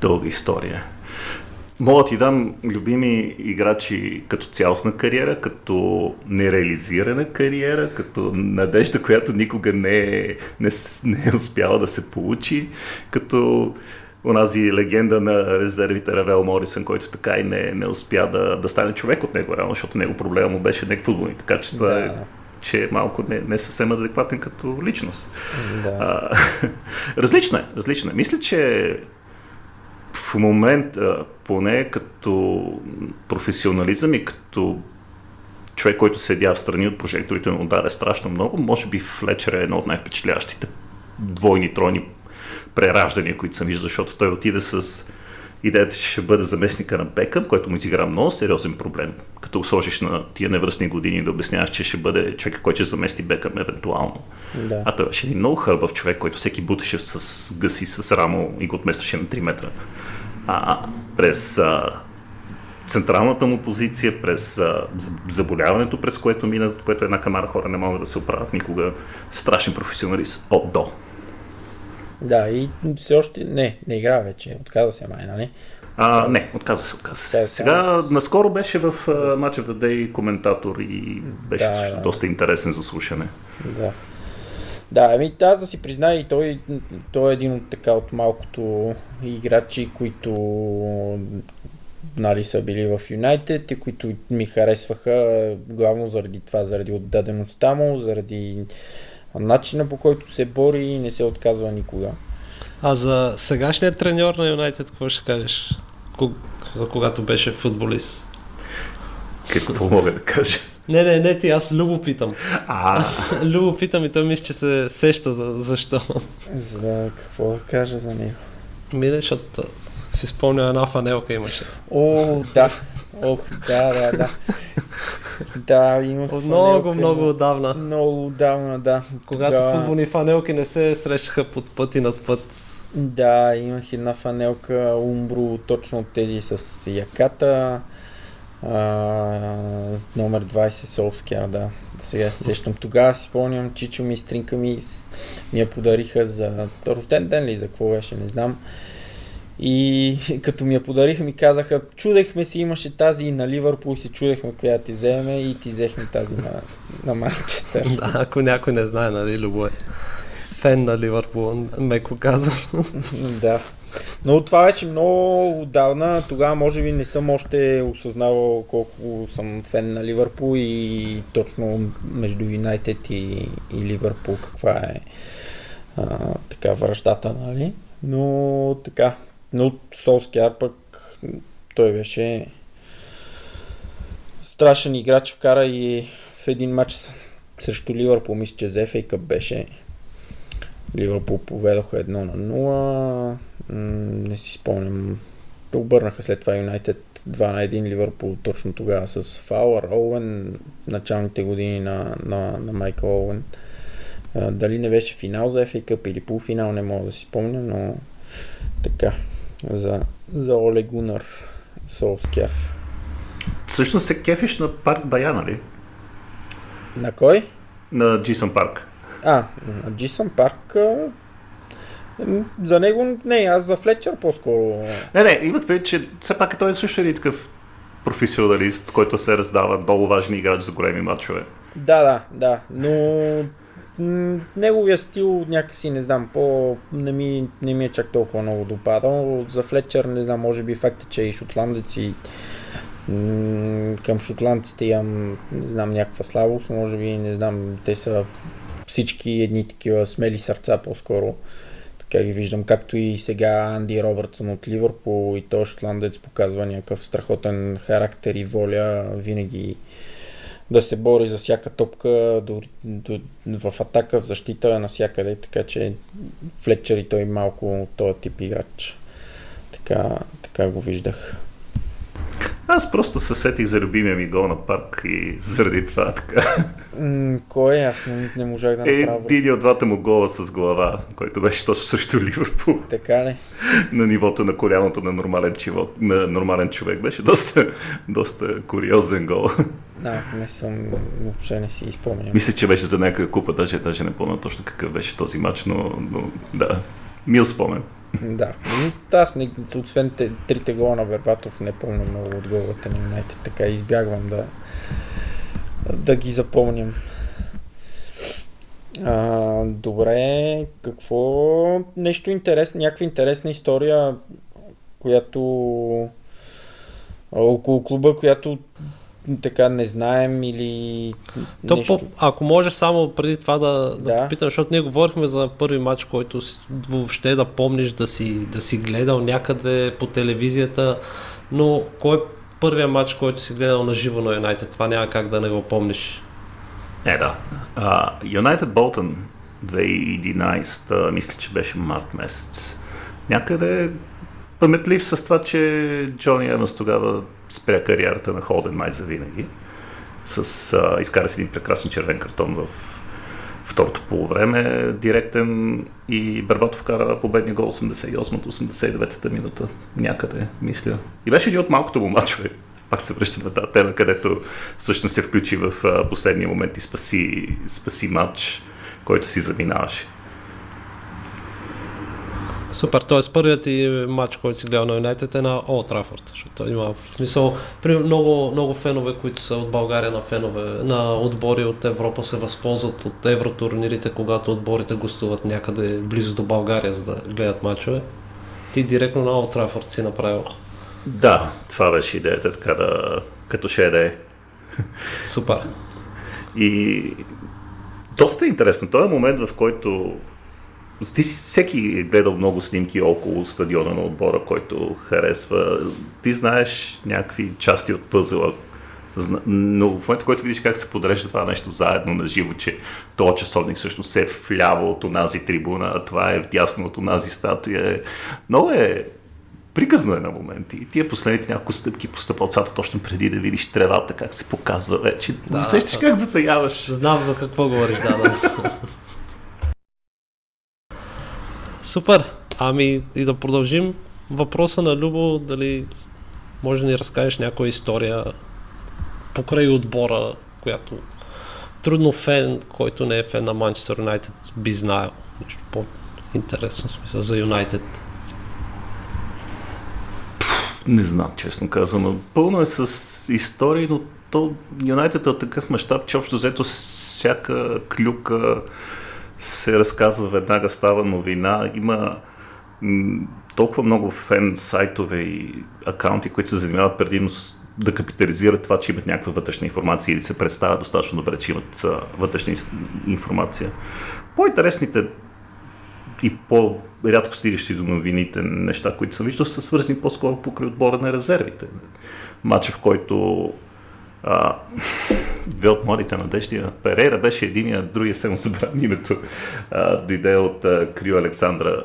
Дълга история. Мога ти дам любими играчи като цялостна кариера, като нереализирана кариера, като надежда, която никога не е, не, не е успяла да се получи, като онази легенда на резервите Равел Морисън, който така и не, не успя да, да стане човек от него, реално, защото него проблема му беше не футболните качества, Да. да. че е малко не, не съвсем адекватен като личност. Да. А, различно е, различно е. Мисля, че в момента, поне като професионализъм и като човек, който седя в страни от прожекторите, му даде страшно много, може би Флечер е едно от най-впечатляващите двойни, тройни прераждания, които съм виждал, защото той отиде с идеята, че ще бъде заместника на Бекъм, който му изигра много сериозен проблем. Като го сложиш на тия невръстни години да обясняваш, че ще бъде човека, който ще замести Бекъм евентуално. Да. А той беше един много хърбав човек, който всеки бутеше с гъси, с рамо и го отместваше на 3 метра. А, през а, централната му позиция, през а, заболяването, през което мина, което една камара хора не могат да се оправят никога. Страшен професионалист от до. Да, и все още не, не игра вече, отказа се май, нали? А, не, отказа се, отказа се. Сега, наскоро беше в uh, Match of the Day коментатор и беше да, също да. доста интересен за слушане. Да. Да, ами аз да си призная и той, той е един от така от малкото играчи, които нали, са били в Юнайтед и които ми харесваха главно заради това, заради отдадеността му, заради начина по който се бори и не се отказва никога. А за сегашният треньор на Юнайтед, какво ще кажеш? За когато беше футболист. Какво мога да кажа? Не, не, не ти, аз Любо питам. А. Любо питам и той мисля, че се сеща за, защо. За какво да кажа за него? Мине, защото си спомня една фанелка имаше. О, да. Ох, да, да, да. Да, имах От много, фанелка, много но- отдавна. Много отдавна, да. Когато Тогава- футболни фанелки не се срещаха под път и над път. Да, имах една фанелка Умбро, точно от тези с яката. А, номер 20 Солския, да. Сега се сещам. Тогава си спомням, Чичо ми, стринка ми ми я подариха за рожден ден ли, за какво беше, не знам. И като ми я подариха, ми казаха, чудехме си, имаше тази и на Ливърпул, си чудехме коя ти вземе и ти взехме тази на, на Манчестър. Да, ако някой не знае, нали, Любо е фен на Ливърпул, меко казвам. да. Но това беше много отдавна. Тогава може би не съм още осъзнавал колко съм фен на Ливърпул и точно между Юнайтед и, и Ливърпул каква е а, така връждата, нали? Но така. Но Солскияр пък той беше страшен играч, вкара и в един матч срещу Ливърпул, мисля, че за беше. Ливърпул поведоха едно на 0. Не си спомням. Обърнаха след това Юнайтед 2 на 1 Ливърпул точно тогава с Фауър, Оуен, началните години на, на, на Майкъл Оуен. Дали не беше финал за FA Cup или полуфинал, не мога да си спомня, но така, за, за Оле Гунар Солскяр. Всъщност се кефиш на парк Бая, нали? На кой? На Джисън парк. А, Джисън парк за него не, аз за Флетчер по-скоро. Не, не, имат предвид, че все пак той е също един такъв професионалист, който се раздава много важни играч за големи матчове. Да, да, да, но неговия стил някакси, не знам, по не ми, не ми е чак толкова много допадал. За Флетчер, не знам, може би факт е, че е и шотландец и към шотландците имам, не знам, някаква слабост, може би, не знам, те са всички едни такива смели сърца по-скоро. Така ги виждам, както и сега Анди Робъртсън от Ливърпул и той шотландец показва някакъв страхотен характер и воля винаги да се бори за всяка топка до, до, в атака, в защита, навсякъде, така че Флетчер и той малко този тип играч. Така, така го виждах. Аз просто се сетих за любимия ми гол на парк и заради това така. М- кой е? Аз не, не можах да направя. Един от двата му гола с глава, който беше точно срещу Ливърпул. Така ли? на нивото на коляното на нормален, човек, на нормален човек. Беше доста, доста куриозен гол. Да, не съм, въобще не си изпомням. Мисля, че беше за някаква купа, даже, даже не помня точно какъв беше този матч, но, но да, мил спомен. Да, аз не, освен те, трите гола на Вербатов не помня много от головете на Юнайтед, така избягвам да, да ги запомням. А, добре, какво нещо интересно, някаква интересна история, която около клуба, която така не знаем или То, нещо. по, ако може само преди това да, да. Да. попитам, защото ние говорихме за първи матч, който си- въобще да помниш да си, да си гледал някъде по телевизията, но кой е първият матч, който си гледал на живо на Юнайтед? Това няма как да не го помниш. Е, да. Юнайтед Болтън 2011, мисля, че беше март месец. Някъде паметлив с това, че Джони Емъс тогава спря кариерата на Холден май за винаги. С, а, изкара си един прекрасен червен картон в второто полувреме, директен и Бербатов вкара победния гол 88-89-та минута някъде, мисля. И беше един от малкото му мачове. Пак се връщам на тази тема, където всъщност се включи в последния момент и спаси, спаси матч, който си заминаваше. Супер, т.е. първият ти матч, който си гледал на Юнайтед е на Олд Трафорд, защото има в смисъл, при много, много фенове, които са от България на фенове, на отбори от Европа се възползват от евротурнирите, когато отборите гостуват някъде близо до България, за да гледат матчове. Ти директно на Олд Трафорд си направил. Да, това беше идеята, така да, като ще да е. Супер. И доста интересно. Той е момент, в който ти си, всеки е гледал много снимки около стадиона на отбора, който харесва. Ти знаеш някакви части от пъзела, но в момента, който видиш как се подрежда това нещо заедно на живо, че този часовник всъщност се е вляво от онази трибуна, а това е вдясно от онази статуя, е... много е приказно е на моменти. И тия последните няколко стъпки по стъпалцата, точно преди да видиш тревата, как се показва вече. Да, усещаш как затаяваш. Знам за какво говориш, да, да. Супер. Ами и да продължим въпроса на Любо, дали може да ни разкажеш някоя история покрай отбора, която трудно фен, който не е фен на Манчестър Юнайтед, би знаел. Нещо по-интересно смисъл за Юнайтед. Не знам, честно казано. Пълно е с истории, но то Юнайтед е такъв мащаб, че общо взето всяка клюка се разказва веднага, става новина. Има толкова много фен сайтове и акаунти, които се занимават предимно с да капитализират това, че имат някаква вътрешна информация или се представят достатъчно добре, че имат а, вътрешна информация. По-интересните и по-рядко стигащи до новините неща, които съм виждал, са свързани по-скоро покрай отбора на резервите. Матча, в който а, две от младите надежди. Перейра беше единия, другия се му забравям името. А, дойде от а, Крио Александра.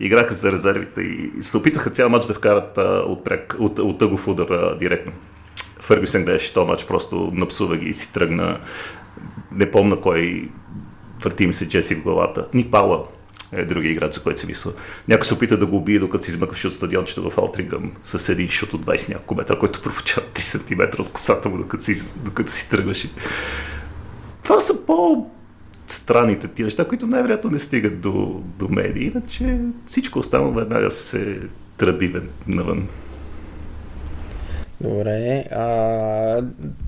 Играха за резервите и се опитаха цял матч да вкарат а, от, прек, от, от тъгов удар а, директно. Фъргюсен гледаше този матч, просто напсува ги и си тръгна. Не помна кой върти ми се Джеси в главата. Ник Пауъл е другия играч, за който се мисля. Някой се опита да го убие, докато си измъкваше от стадиончето в Алтригъм с един шут от 20 няколко метра, който профучава 3 см от косата му, докато си, докато си тръгваше. Това са по странните ти неща, които най-вероятно не стигат до, до медии, иначе всичко останало веднага се тръби навън. Добре. А,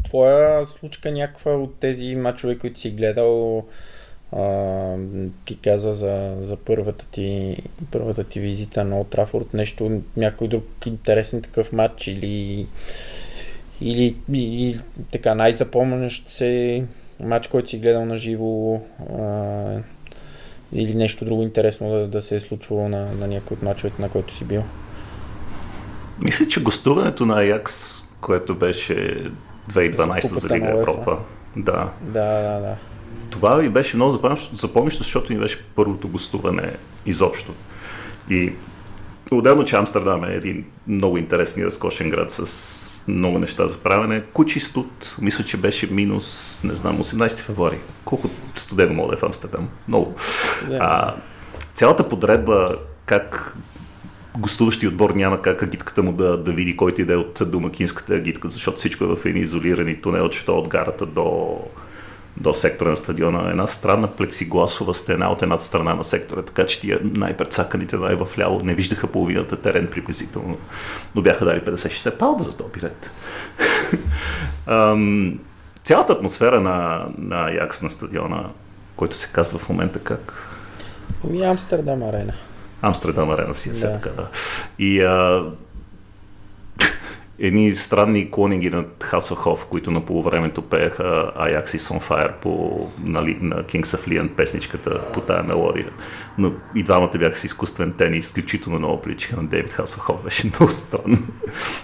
твоя случка някаква от тези мачове, които си гледал, а, ти каза за, за първата, ти, първата ти визита на Отрафорд, нещо, някой друг интересен такъв матч или, или, или така най-запомнящ се матч, който си гледал на живо или нещо друго интересно да, да се е случвало на, на някой от мачовете, на който си бил? Мисля, че гостуването на Аякс, което беше 2012 за Лига Европа. Да. Да, да, да. Това ми беше много запомнящо, защото ми беше първото гостуване изобщо. И отделно, че Амстердам е един много интересен и разкошен град с много неща за правене. Кучистот, мисля, че беше минус, не знам, 18 февруари. Колко студено мога да е в Амстердам? Много. Yeah. А, цялата подредба, как гостуващи отбор няма как агитката му да, да види който иде от домакинската агитка, защото всичко е в едни изолирани тунелчета от гарата до, до сектора на стадиона. Една странна плексигласова стена от едната страна на сектора, така че тия най-прецаканите, най-вляво не виждаха половината терен приблизително, но бяха дали 50-60 пауда за този билет. цялата атмосфера на, на Якс на стадиона, който се казва в момента как? Ми Амстердам арена. Амстердам арена си е да. така, да. И а, едни странни клонинги на Хасахов, които на полувремето пееха Ajax is on fire по, нали, на Kings of Leon песничката по тая мелодия. Но и двамата бяха с изкуствен тен и изключително много приличаха на Дейвид Хасахов. Беше много странно.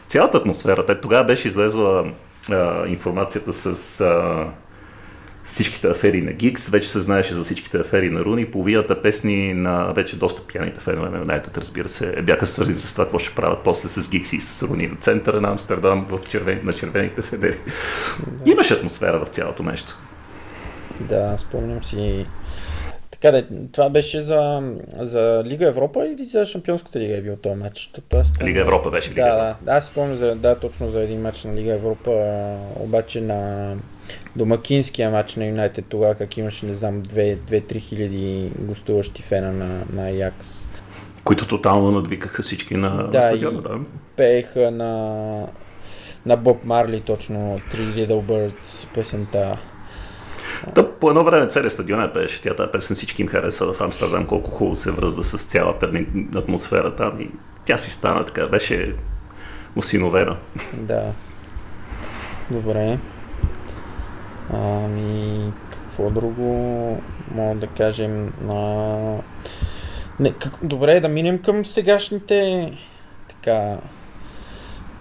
Цялата атмосфера. Тогава беше излезла а, информацията с а, всичките афери на Гикс, вече се знаеше за всичките афери на Руни, половината песни на вече доста пияните фенове на Юнайтед, разбира се, бяха свързани с това, какво ще правят после с Гикс и с Руни на центъра на Амстердам в червен, на червените федери. Да. Имаше атмосфера в цялото нещо. Да, спомням си така да, това беше за, за Лига Европа или за Шампионската лига е бил този матч? Спомням... Лига Европа беше Лига да. Да, аз спомням за, да, точно за един матч на Лига Европа, обаче на домакинския матч на Юнайтед тогава, как имаше, не знам, 2-3 хиляди гостуващи фена на, на Аякс. Които тотално надвикаха всички на, да, на стадиона, да. пееха на, на Боб Марли точно Three Little Birds песента. Да, по едно време целият стадион е пееше тя тази песен, всички им хареса в Амстердам, колко хубаво се връзва с цялата атмосфера там и тя си стана така, беше усиновена. Да. Добре. Ами, какво друго мога да кажем? А... Не, как... Добре, да минем към сегашните така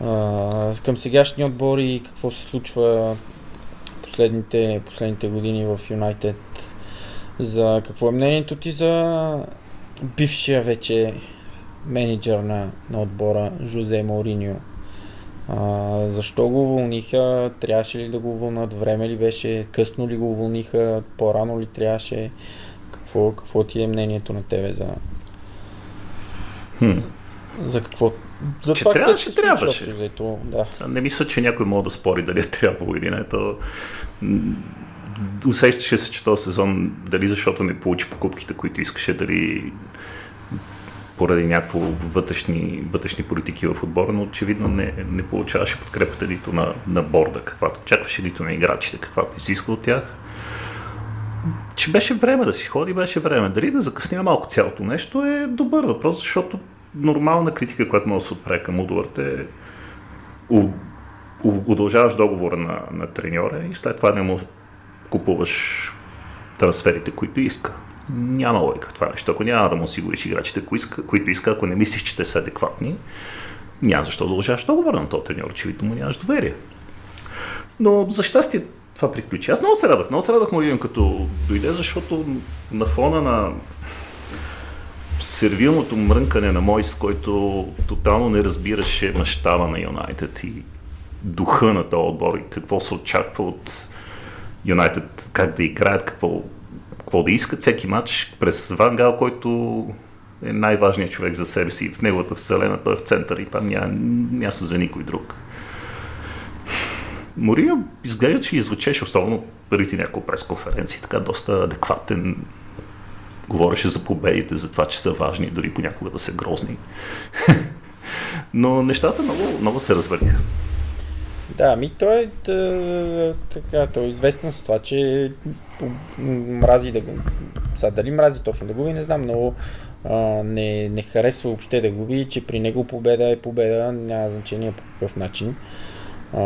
а, към сегашни отбори, какво се случва последните, последните години в Юнайтед. За какво е мнението ти за бившия вече менеджер на, на отбора Жозе Мауриньо? А, защо го уволниха? Трябваше ли да го уволнат? Време ли беше? Късно ли го уволниха? По-рано ли трябваше? Какво, какво ти е мнението на тебе за... Хм. За какво? За че това, трябваше, се трябваше. Взето, да. Не мисля, че някой може да спори дали е трябвало или не. То... Усещаше се, че този сезон, дали защото не получи покупките, които искаше, дали поради някакво вътрешни, вътрешни политики в отбора, но очевидно не, не получаваше подкрепата нито на, на борда, каквато очакваше, нито на играчите, каквато изисква от тях. Че беше време да си ходи, беше време. Дали да закъсня малко цялото нещо е добър въпрос, защото нормална критика, която може да се отправи към Удуарт е удължаваш договора на, на треньора и след това не му купуваш трансферите, които иска. Няма логика това нещо. Ако няма да му осигуриш играчите, които иска, ако не мислиш, че те са адекватни, няма защо да удължаваш договора на този треньор, очевидно му нямаш доверие. Но за щастие това приключи. Аз много се радах, много се радах Мориньо като дойде, защото на фона на сервилното мрънкане на Мойс, който тотално не разбираше мащаба на Юнайтед и духа на този отбор и какво се очаква от Юнайтед, как да играят, какво, какво да искат всеки матч през Вангал, който е най-важният човек за себе си в неговата вселена, той е в център и там няма място за никой друг. Морино изглежда, че иззвучеше, особено първите няколко пресконференции, така доста адекватен. Говореше за победите, за това, че са важни, дори понякога да са грозни. Но нещата много, много се развалиха. Да, ми той е да, така, той е известен с това, че мрази да го... Сега дали мрази точно да губи, не знам, но а, не, не харесва въобще да губи, че при него победа е победа, няма значение по какъв начин. А,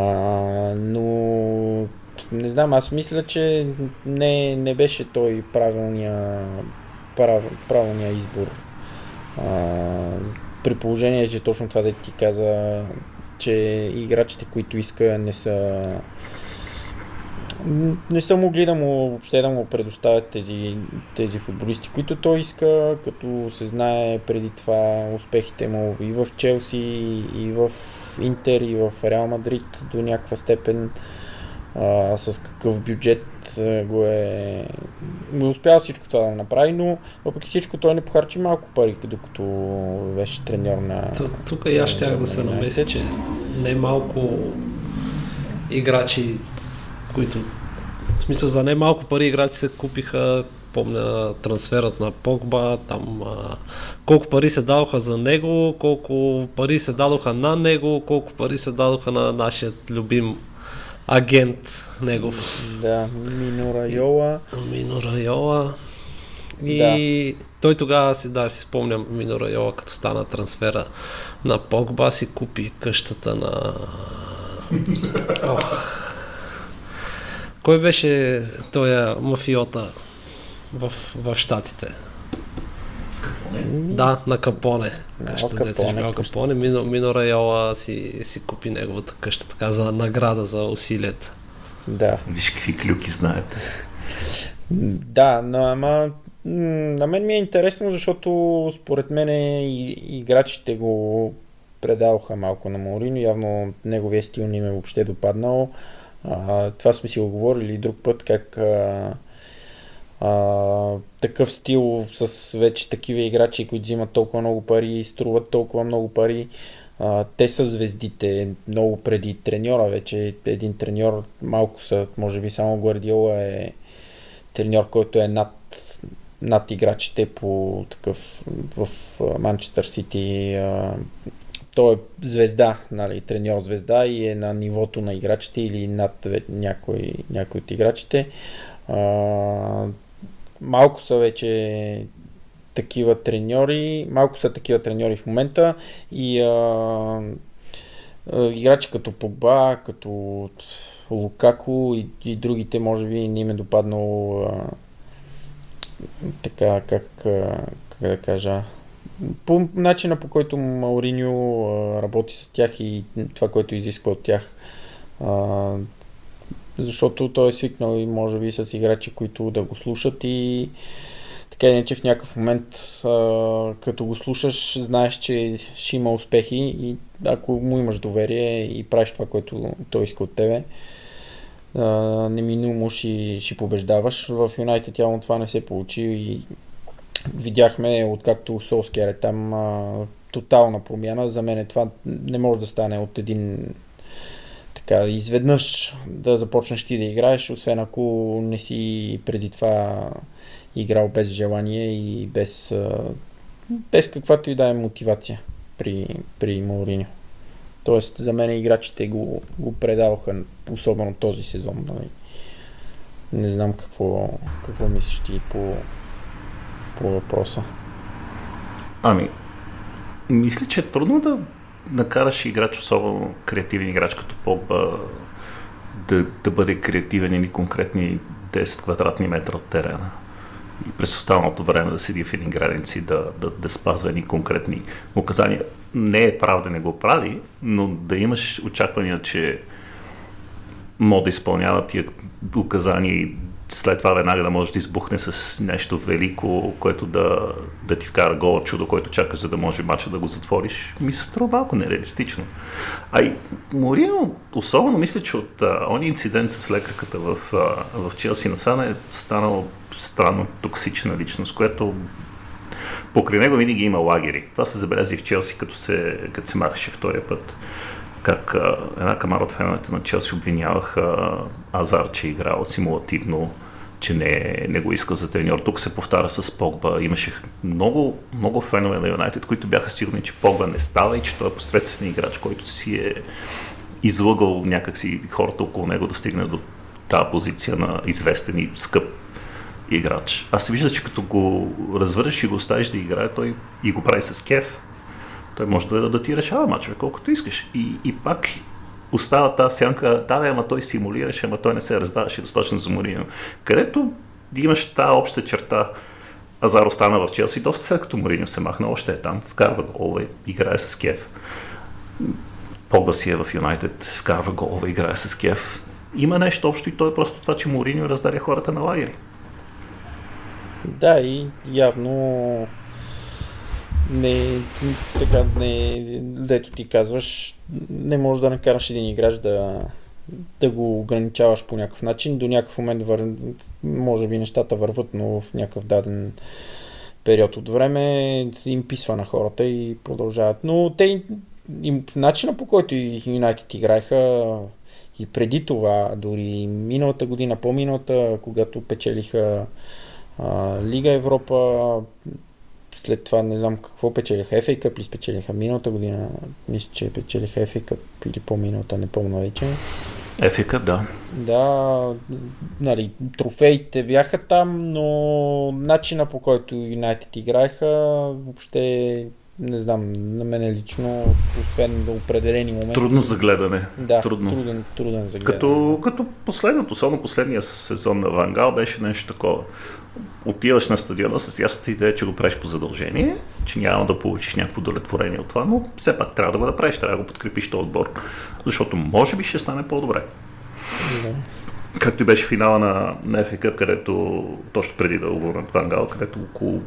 но не знам, аз мисля, че не, не беше той правилния, прав, правилния избор. А, при положение, че точно това да ти каза, че играчите, които иска, не са не са могли да му въобще да му предоставят тези, тези футболисти, които той иска, като се знае преди това успехите му и в Челси, и в Интер, и в Реал Мадрид до някаква степен а, с какъв бюджет го е... Го е успял всичко това да направи, но въпреки всичко той не похарчи малко пари, докато беше треньор на... Тук и аз щях да се намеся, че не малко играчи които в смисъл за не малко пари играчи се купиха помня трансферът на Погба, там а, колко пари се дадоха за него, колко пари се дадоха на него, колко пари се дадоха на нашия любим агент негов. Да, Мино Райола. Мино Райола. И да. той тогава си, да, си спомням Мино Райола, като стана трансфера на Погба, си купи къщата на... Ох, кой беше той мафиота в, в Штатите? Капоне? Да, на Капоне. Къща, Капоне, къща. Капоне. Мино, Мино Райола си, си купи неговата къща, така за награда за усилията. Да. Виж какви клюки знаете. Да, но ама на мен ми е интересно, защото според мен играчите го предалха малко на Маорино. Явно неговия стил не им е въобще допаднал. А, това сме си го говорили друг път, как а, а, такъв стил с вече такива играчи, които взимат толкова много пари и струват толкова много пари. А, те са звездите много преди треньора. Вече един треньор малко са, може би само Гвардиола е треньор, който е над, над играчите по такъв в Манчестър Сити той е звезда, нали, треньор звезда и е на нивото на играчите или над някой, някой от играчите. А, малко са вече такива треньори, малко са такива треньори в момента и а, играчи като Погба, като Лукако и, и другите, може би не им е допаднало а, така, как, а, как да кажа, по начина по който Мауриньо работи с тях и това, което изисква от тях. А, защото той е свикнал и може би с играчи, които да го слушат и така не, че в някакъв момент а, като го слушаш, знаеш, че ще има успехи и ако му имаш доверие и правиш това, което той иска от тебе, а, неминуемо ще, ще побеждаваш. В Юнайтед явно това не се получи и видяхме, откакто Солскияр е там, а, тотална промяна. За мен това не може да стане от един така, изведнъж да започнеш ти да играеш, освен ако не си преди това играл без желание и без, без каквато и да е мотивация при, при Мауриньо. Тоест, за мен играчите го, го предаваха, особено този сезон. Нали. Не знам какво, какво мислиш ти по, по въпроса? Ами, мисля, че е трудно да накараш играч, особено креативен играч като Погба, да, да бъде креативен или конкретни 10 квадратни метра от терена. И през останалото време да седи в един градинец и да, да, да спазва едни конкретни указания. Не е прав да не го прави, но да имаш очаквания, че мога да изпълнява тия указания и след това веднага да може да избухне с нещо велико, което да, да ти вкара гола чудо, който чакаш, за да може мача да го затвориш, ми се струва малко нереалистично. А и Морино, особено мисля, че от а, он инцидент с лекарката в, а, в Челси насана е станал странно токсична личност, което покрай него винаги има лагери. Това се забеляза и в Челси, като се, като се махаше втория път как една камара от феновете на Челси обвиняваха Азар, че е играл симулативно, че не, не го иска за треньор. Тук се повтаря с Погба. Имаше много, много фенове на Юнайтед, които бяха сигурни, че Погба не става и че той е посредствен играч, който си е излъгал някакси хората около него да стигне до тази позиция на известен и скъп играч. Аз се вижда, че като го развършиш и го оставиш да играе, той и го прави с кеф, той може да, да ти решава мачове колкото искаш. И, и пак остава тази сянка, да, да, ама той симулираше, ама той не се раздаваше достатъчно за Морино. Където имаш тази обща черта, Азар остана в Челси, доста след като Морино се махна, още е там, вкарва голове, играе с Кев. Погба си е в Юнайтед, вкарва голове, играе с Кев. Има нещо общо и то е просто това, че Морино раздаря хората на лагери. Да, и явно не, така, не, дето ти казваш, не можеш да накараш един играч да, да го ограничаваш по някакъв начин. До някакъв момент вър... може би нещата върват, но в някакъв даден период от време им писва на хората и продължават. Но те им, начина по който Юнайтед играеха и преди това, дори миналата година, по-миналата, когато печелиха а, Лига Европа, след това не знам какво печелиха. FA Cup ли спечелиха миналата година? Мисля, че печелиха FA Cup или по-миналата, не помня вече. FA Cup, да. Да, нали, трофеите бяха там, но начина по който Юнайтед играеха, въобще не знам, на мен лично, освен до определени моменти. Трудно за гледане. Да, Трудно. труден, труден за гледане. Като, като последното, особено последния сезон на Вангал беше нещо такова отиваш на стадиона с ясната идея, че го правиш по задължение, че няма да получиш някакво удовлетворение от това, но все пак трябва да го направиш, трябва да го подкрепиш този отбор, защото може би ще стане по-добре. Да. Както и беше финала на, на FA Cup, където точно преди да уволнят Вангал, където около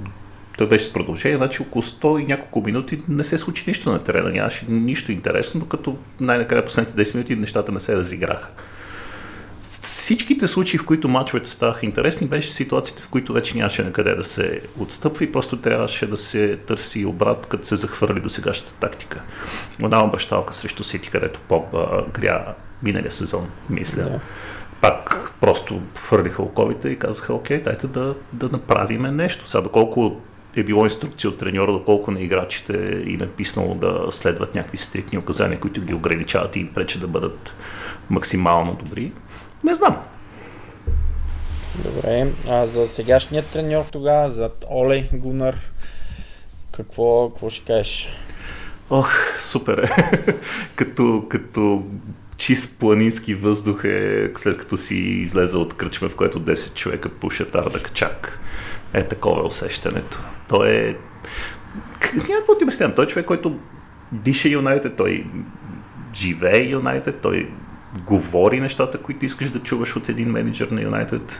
той беше с продължение, значи около 100 и няколко минути не се случи нищо на терена, нямаше нищо интересно, докато най-накрая последните 10 минути нещата не се разиграха всичките случаи, в които мачовете ставаха интересни, беше ситуациите, в които вече нямаше на къде да се отстъпва и просто трябваше да се търси обрат, като се захвърли до сегашната тактика. Една бащалка срещу Сити, където Погба гря миналия сезон, мисля. Yeah. Пак просто фърлиха оковите и казаха, окей, дайте да, да направиме нещо. Сега, доколко е било инструкция от треньора, доколко на играчите им е писнало да следват някакви стрикни указания, които ги ограничават и им прече да бъдат максимално добри. Не знам. Добре, а за сегашният треньор тогава, за Оле Гунар, какво, какво ще кажеш? Ох, супер е. като, като чист планински въздух е, след като си излезе от кръчме, в което 10 човека пушат Ардак чак. Е такова е усещането. Той е... Някакво ти обяснявам. Той е човек, който диша Юнайтед, той живее Юнайтед, той говори нещата, които искаш да чуваш от един менеджер на Юнайтед.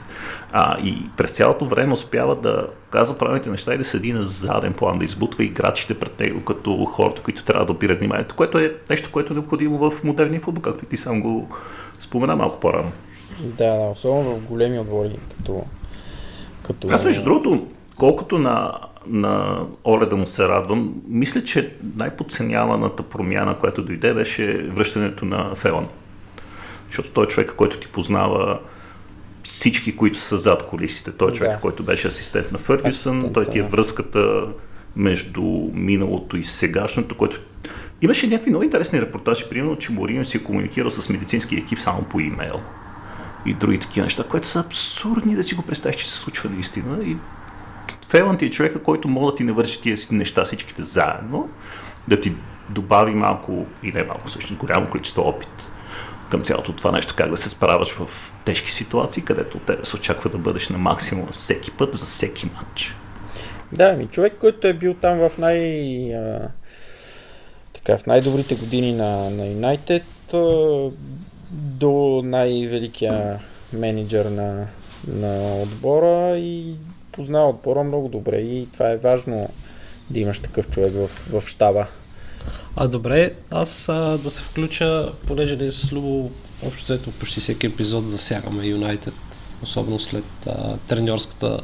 А, и през цялото време успява да казва правилните неща и да седи на заден план, да избутва играчите пред него като хората, които трябва да опират вниманието, което е нещо, което е необходимо в модерния футбол, както и ти сам го спомена малко по-рано. Да, да, особено в големи отбори, като, като... Аз между другото, колкото на, на Оле да му се радвам, мисля, че най-подценяваната промяна, която дойде, беше връщането на Фелан защото той е човек, който ти познава всички, които са зад колисите. Той е човек, да. който беше асистент на Фъргюсън, той ти е връзката между миналото и сегашното, който Имаше някакви много интересни репортажи, примерно, че Морино си е комуникирал с медицински екип само по имейл и други такива неща, които са абсурдни да си го представиш, че се случва наистина. И Фелан ти е човека, който може да ти навърши тия неща всичките заедно, да ти добави малко, и не малко всъщност, голямо количество опит към цялото това нещо, как да се справяш в тежки ситуации, където от тебе се очаква да бъдеш на максимум всеки път, за всеки матч. Да, ми човек, който е бил там в най... А, така, в най-добрите години на, на United, а, до най-великия менеджер на, на отбора и познава отбора много добре и това е важно да имаш такъв човек в, в щаба. А добре, аз а, да се включа, понеже ние с Любо общо взето почти всеки епизод засягаме Юнайтед, особено след а, треньорската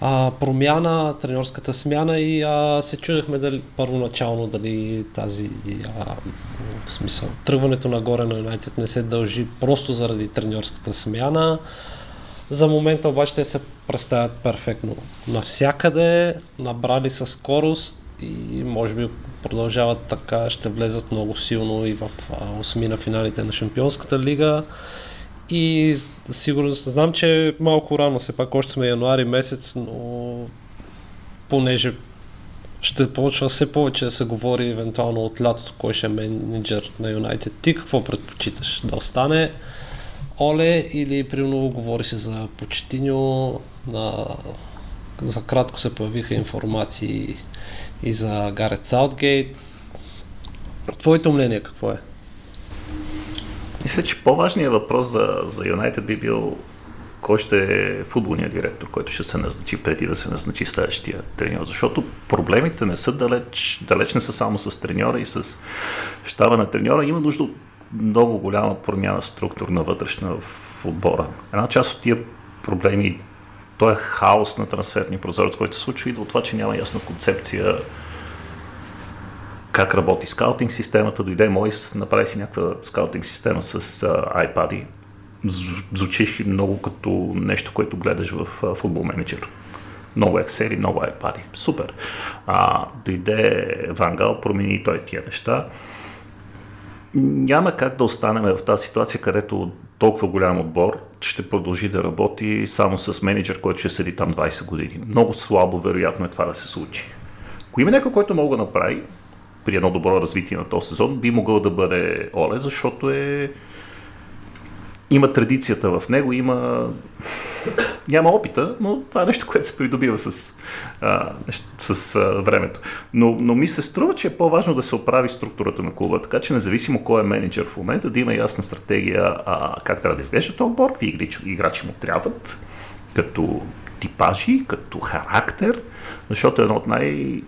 а, промяна, треньорската смяна и а, се чудехме дали първоначално дали тази а, в смисъл, тръгването нагоре на Юнайтед не се дължи просто заради треньорската смяна. За момента обаче те се представят перфектно навсякъде, набрали със скорост и може би продължават така, ще влезат много силно и в осми на финалите на Шампионската лига. И сигурно знам, че е малко рано, все пак още сме януари месец, но понеже ще почва все повече да се говори евентуално от лятото, кой ще е менеджер на Юнайтед. Ти какво предпочиташ? Да остане Оле или примерно говори се за Почетиньо, на... за кратко се появиха информации и за Гарет Саутгейт. Твоето мнение какво е? Мисля, че по-важният въпрос за, за Юнайтед би бил кой ще е футболният директор, който ще се назначи преди да се назначи следващия треньор. Защото проблемите не са далеч, далеч не са само с треньора и с щаба на треньора. Има нужда от много голяма промяна структурна вътрешна в отбора. Една част от тия проблеми, то е хаос на трансферния прозорец, който се случва, идва от това, че няма ясна концепция как работи скаутинг системата. Дойде Мойс, направи си някаква скаутинг система с uh, iPad. Звучиш много като нещо, което гледаш в футбол менеджер. Много Excel, много iPad. Супер. А, дойде Вангал, промени той тия неща. Няма как да останем в тази ситуация, където толкова голям отбор ще продължи да работи само с менеджер, който ще седи там 20 години. Много слабо вероятно е това да се случи. Ако има някой, който мога да направи, при едно добро развитие на този сезон, би могъл да бъде Оле, защото е има традицията в него, има няма опита, но това е нещо, което се придобива с, а, с а, времето. Но, но ми се струва, че е по-важно да се оправи структурата на клуба, така че независимо кой е менеджер в момента, да има ясна стратегия а, как трябва да изглежда този отбор, какви играчи, му трябват, като типажи, като характер, защото едно от най-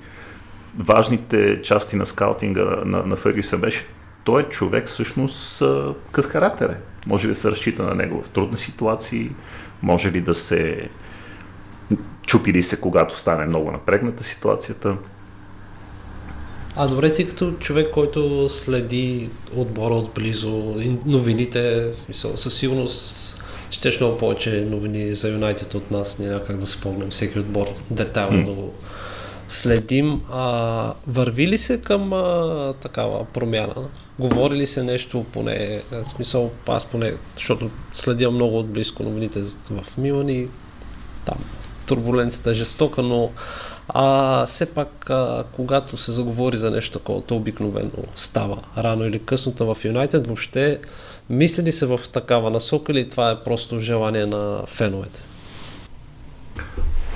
важните части на скаутинга на, на Фергюсън беше той е човек всъщност какъв характер е. Може ли да се разчита на него в трудни ситуации, може ли да се чупи ли се, когато стане много напрегната ситуацията. А добре, ти като човек, който следи отбора отблизо, новините, смисъл, със сигурност щеш много повече новини за Юнайтед от нас, няма как да спомням всеки отбор детайлно mm. да го следим. А, върви ли се към а, такава промяна? Говори ли се нещо поне, смисъл аз поне, защото следя много отблизко новините в Милан и там турбуленцията е жестока, но а, все пак, а, когато се заговори за нещо такова, то обикновено става рано или късно в Юнайтед. Въобще, мисли ли се в такава насока или това е просто желание на феновете?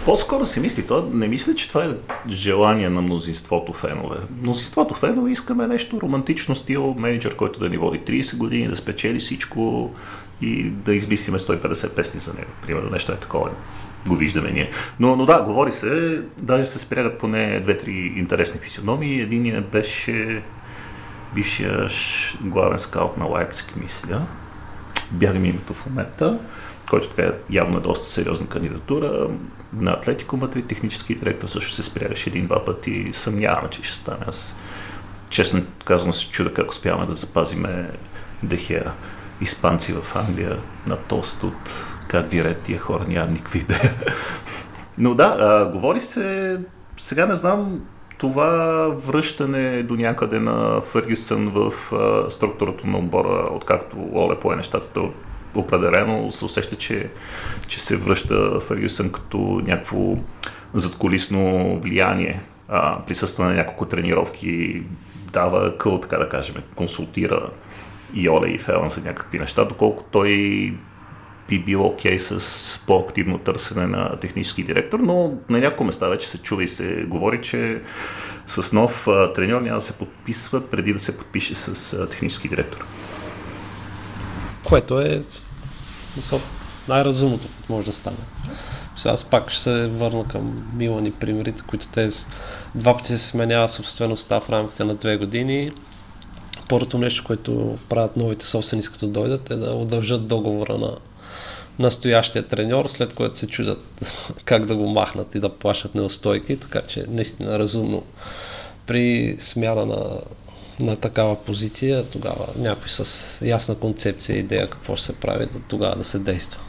По-скоро си мисли, то не мисля, че това е желание на мнозинството фенове. Мнозинството фенове искаме нещо романтично стил, менеджер, който да ни води 30 години, да спечели всичко и да измислиме 150 песни за него. Примерно нещо е такова. Го виждаме ние. Но, но да, говори се, даже се спрягат поне две-три интересни физиономии. Единият беше бившия главен скаут на Лайпциг, мисля. Бяга ми името в момента който така явно е доста сериозна кандидатура. На Атлетико Мадрид технически директор също се спрягаше един-два пъти и съмнявам, че ще стане. Аз честно казвам се чуда как успяваме да запазиме Дехея испанци в Англия на тост от как вирят тия хора, нямам никаква идея. Но да, а, говори се, сега не знам, това връщане до някъде на Фъргюсън в а, структурата на отбора, откакто Оле пое нещата, определено се усеща, че, че се връща Фергюсън като някакво задколисно влияние. А, присъства на няколко тренировки, дава къл, така да кажем, консултира и Оле и Фелан за някакви неща, доколко той би бил окей okay с по-активно търсене на технически директор, но на някои места вече се чува и се говори, че с нов треньор няма да се подписва преди да се подпише с технически директор. Което е най-разумното, може да стане. Сега аз пак ще се върна към Милан и примерите, които те два пъти се сменява собствеността в рамките на две години. Първото нещо, което правят новите собственици като дойдат е да удължат договора на настоящия треньор, след което се чудят как да го махнат и да плащат неустойки, така че наистина разумно при смяна на, на такава позиция, тогава някой с ясна концепция, идея какво ще се прави, да тогава да се действа.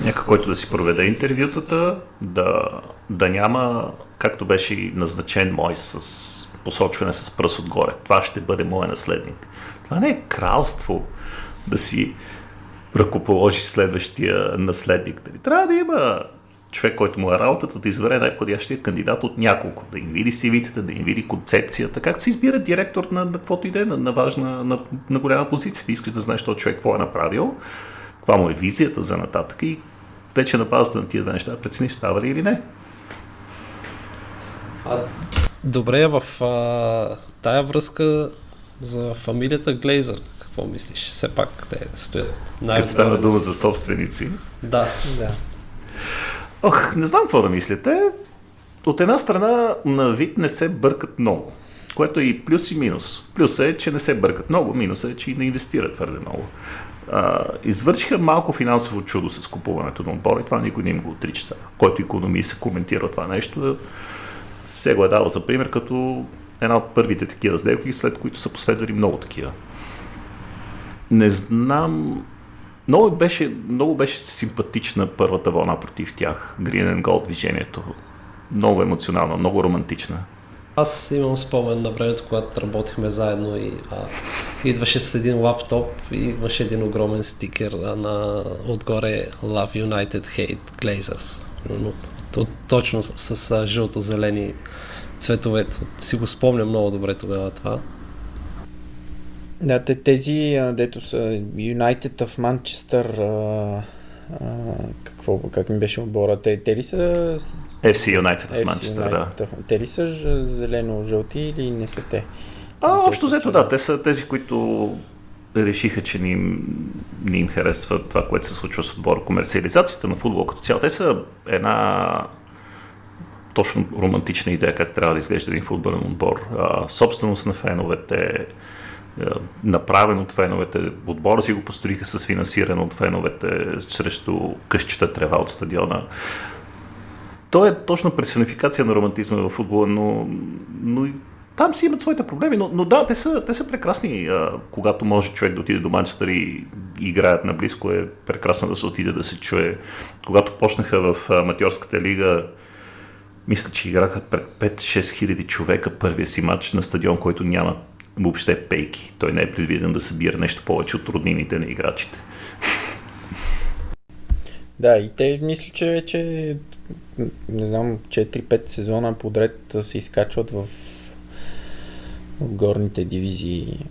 Някой, който да си проведе интервютата, да, да няма, както беше назначен мой с посочване с пръст отгоре. Това ще бъде моя наследник. Това не е кралство да си ръкоположи следващия наследник. Нали? Трябва да има човек, който му е работата, да избере най-подящия кандидат от няколко, да им види CV-тата, да им види концепцията, как се избира директор на, на каквото иде, на, на важна, на, на голяма позиция. Ти искаш да знаеш този човек какво е направил, каква му е визията за нататък и вече на базата на тия неща прецениш става ли или не. А, добре, в а, тая връзка за фамилията Глейзър, какво мислиш? Все пак те стоят най Като стана дума за собственици. Да. да. Ох, не знам какво да мислите. От една страна на вид не се бъркат много, което е и плюс и минус. Плюс е, че не се бъркат много, минус е, че и не инвестират твърде много. А, извършиха малко финансово чудо с купуването на отбора и това никой не им го отрича. Който економии се коментира това нещо, се го е дал за пример като една от първите такива сделки, след които са последвали много такива. Не знам. Много беше, много беше симпатична първата вълна против тях. Green and Gold движението. Много емоционална, много романтична. Аз имам спомен на времето, когато работихме заедно и а, идваше с един лаптоп и имаше един огромен стикер а, на отгоре Love United Hate Glazers. точно с а, жълто-зелени цветовете. Си го спомням много добре тогава това. Да, те, тези, дето са United в Манчестър, какво, как ми беше отбора, те, те ли са... FC United в Манчестър, да. Те ли са зелено-жълти или не са те? А, общо взето да, те са тези, които решиха, че не им, не им харесва това, което се случва с отбора. Комерциализацията на футбол като цяло. Те са една точно романтична идея как трябва да изглежда един футболен отбор. А, собственост на феновете, направен от феновете. Отбора си го построиха с финансиране от феновете срещу къщата трева от стадиона. То е точно персонификация на романтизма в футбола, но, но там си имат своите проблеми, но, но да, те са, те са прекрасни. А, когато може човек да отиде до Манчестър и играят наблизко, е прекрасно да се отиде да се чуе. Когато почнаха в аматьорската лига, мисля, че играха пред 5-6 хиляди човека първия си матч на стадион, който няма въобще пейки. Той не е предвиден да събира нещо повече от роднините на играчите. Да, и те мисля, че вече не знам, 4-5 сезона подред се изкачват в, в горните дивизии.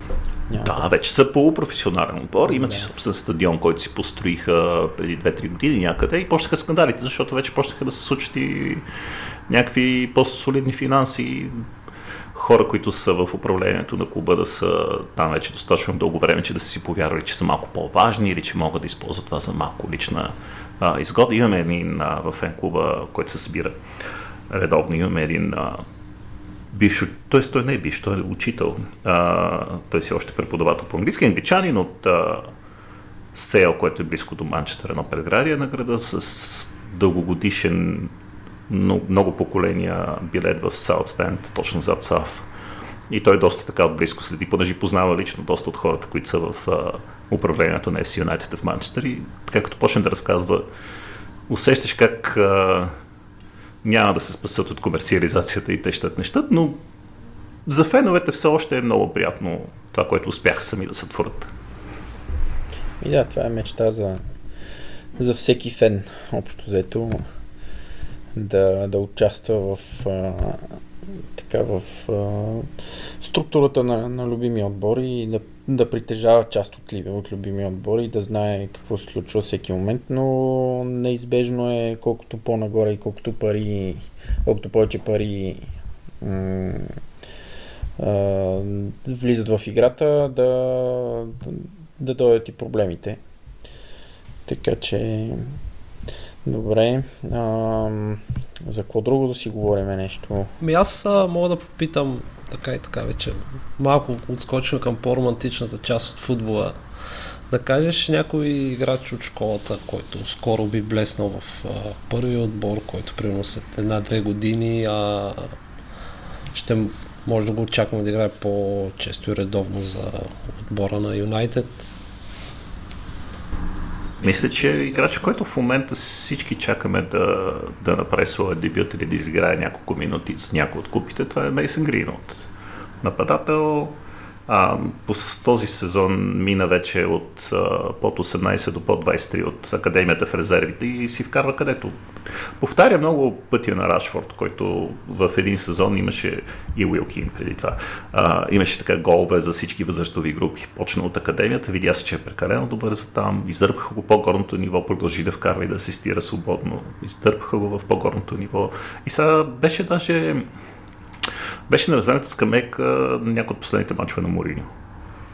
Няма да, вече са полупрофесионален отбор. Имат да. си собствен стадион, който си построиха преди 2-3 години някъде и почнаха скандалите, защото вече почнаха да се случат и някакви по-солидни финанси хора, които са в управлението на клуба да са там вече достатъчно дълго време, че да са си повярвали, че са малко по-важни или че могат да използват това за малко лична а, изгода. Имаме един а, в фен клуба, който се събира редовно. Имаме един а, бивш, т.е. той не е бивш, той е учител. А, той си е още преподавател по английски, англичанин от а, Сейл, което е близко до Манчестър, едно предградие на града, с дългогодишен много, много поколения билет в Саутстенд, точно зад САВ. И той доста така отблизко следи, понеже познава лично доста от хората, които са в а, управлението на FC United в Манчестър. И така като почне да разказва, усещаш как а, няма да се спасат от комерциализацията и те щат нещат, но за феновете все още е много приятно това, което успяха сами да сътворят. И да, това е мечта за, за всеки фен, общо взето да, да участва в, а, така, в а, структурата на, на любимия отбор и да, да притежава част от, ли- от любимия отбор и да знае какво се случва всеки момент, но неизбежно е колкото по-нагоре и колкото пари, колкото повече пари м- а, влизат в играта, да, да, да дойдат и проблемите. Така че, добре. А, за какво друго да си говорим нещо? Ми аз а, мога да попитам така и така вече. Малко отскочим към по-романтичната част от футбола. Да кажеш някой играч от школата, който скоро би блеснал в а, първи отбор, който примерно след една-две години а, ще може да го очакваме да играе по-често и редовно за отбора на Юнайтед. Мисля, че играч, който в момента всички чакаме да, да направи своя дебют или да изиграе няколко минути с някои от купите, това е Мейсън Гринот. Нападател, а, по този сезон мина вече от а, под 18 до под 23 от академията в резервите и си вкарва където. Повтаря много пътя на Рашфорд, който в един сезон имаше и Уилкин преди това. А, имаше така голове за всички възрастови групи. Почна от академията, видя се, че е прекалено добър за там, издърпаха го по-горното ниво, продължи да вкарва и да асистира свободно, издърпаха го в по-горното ниво. И сега беше даже беше на раздадената скамейка на някои от последните мачове на Мориньо.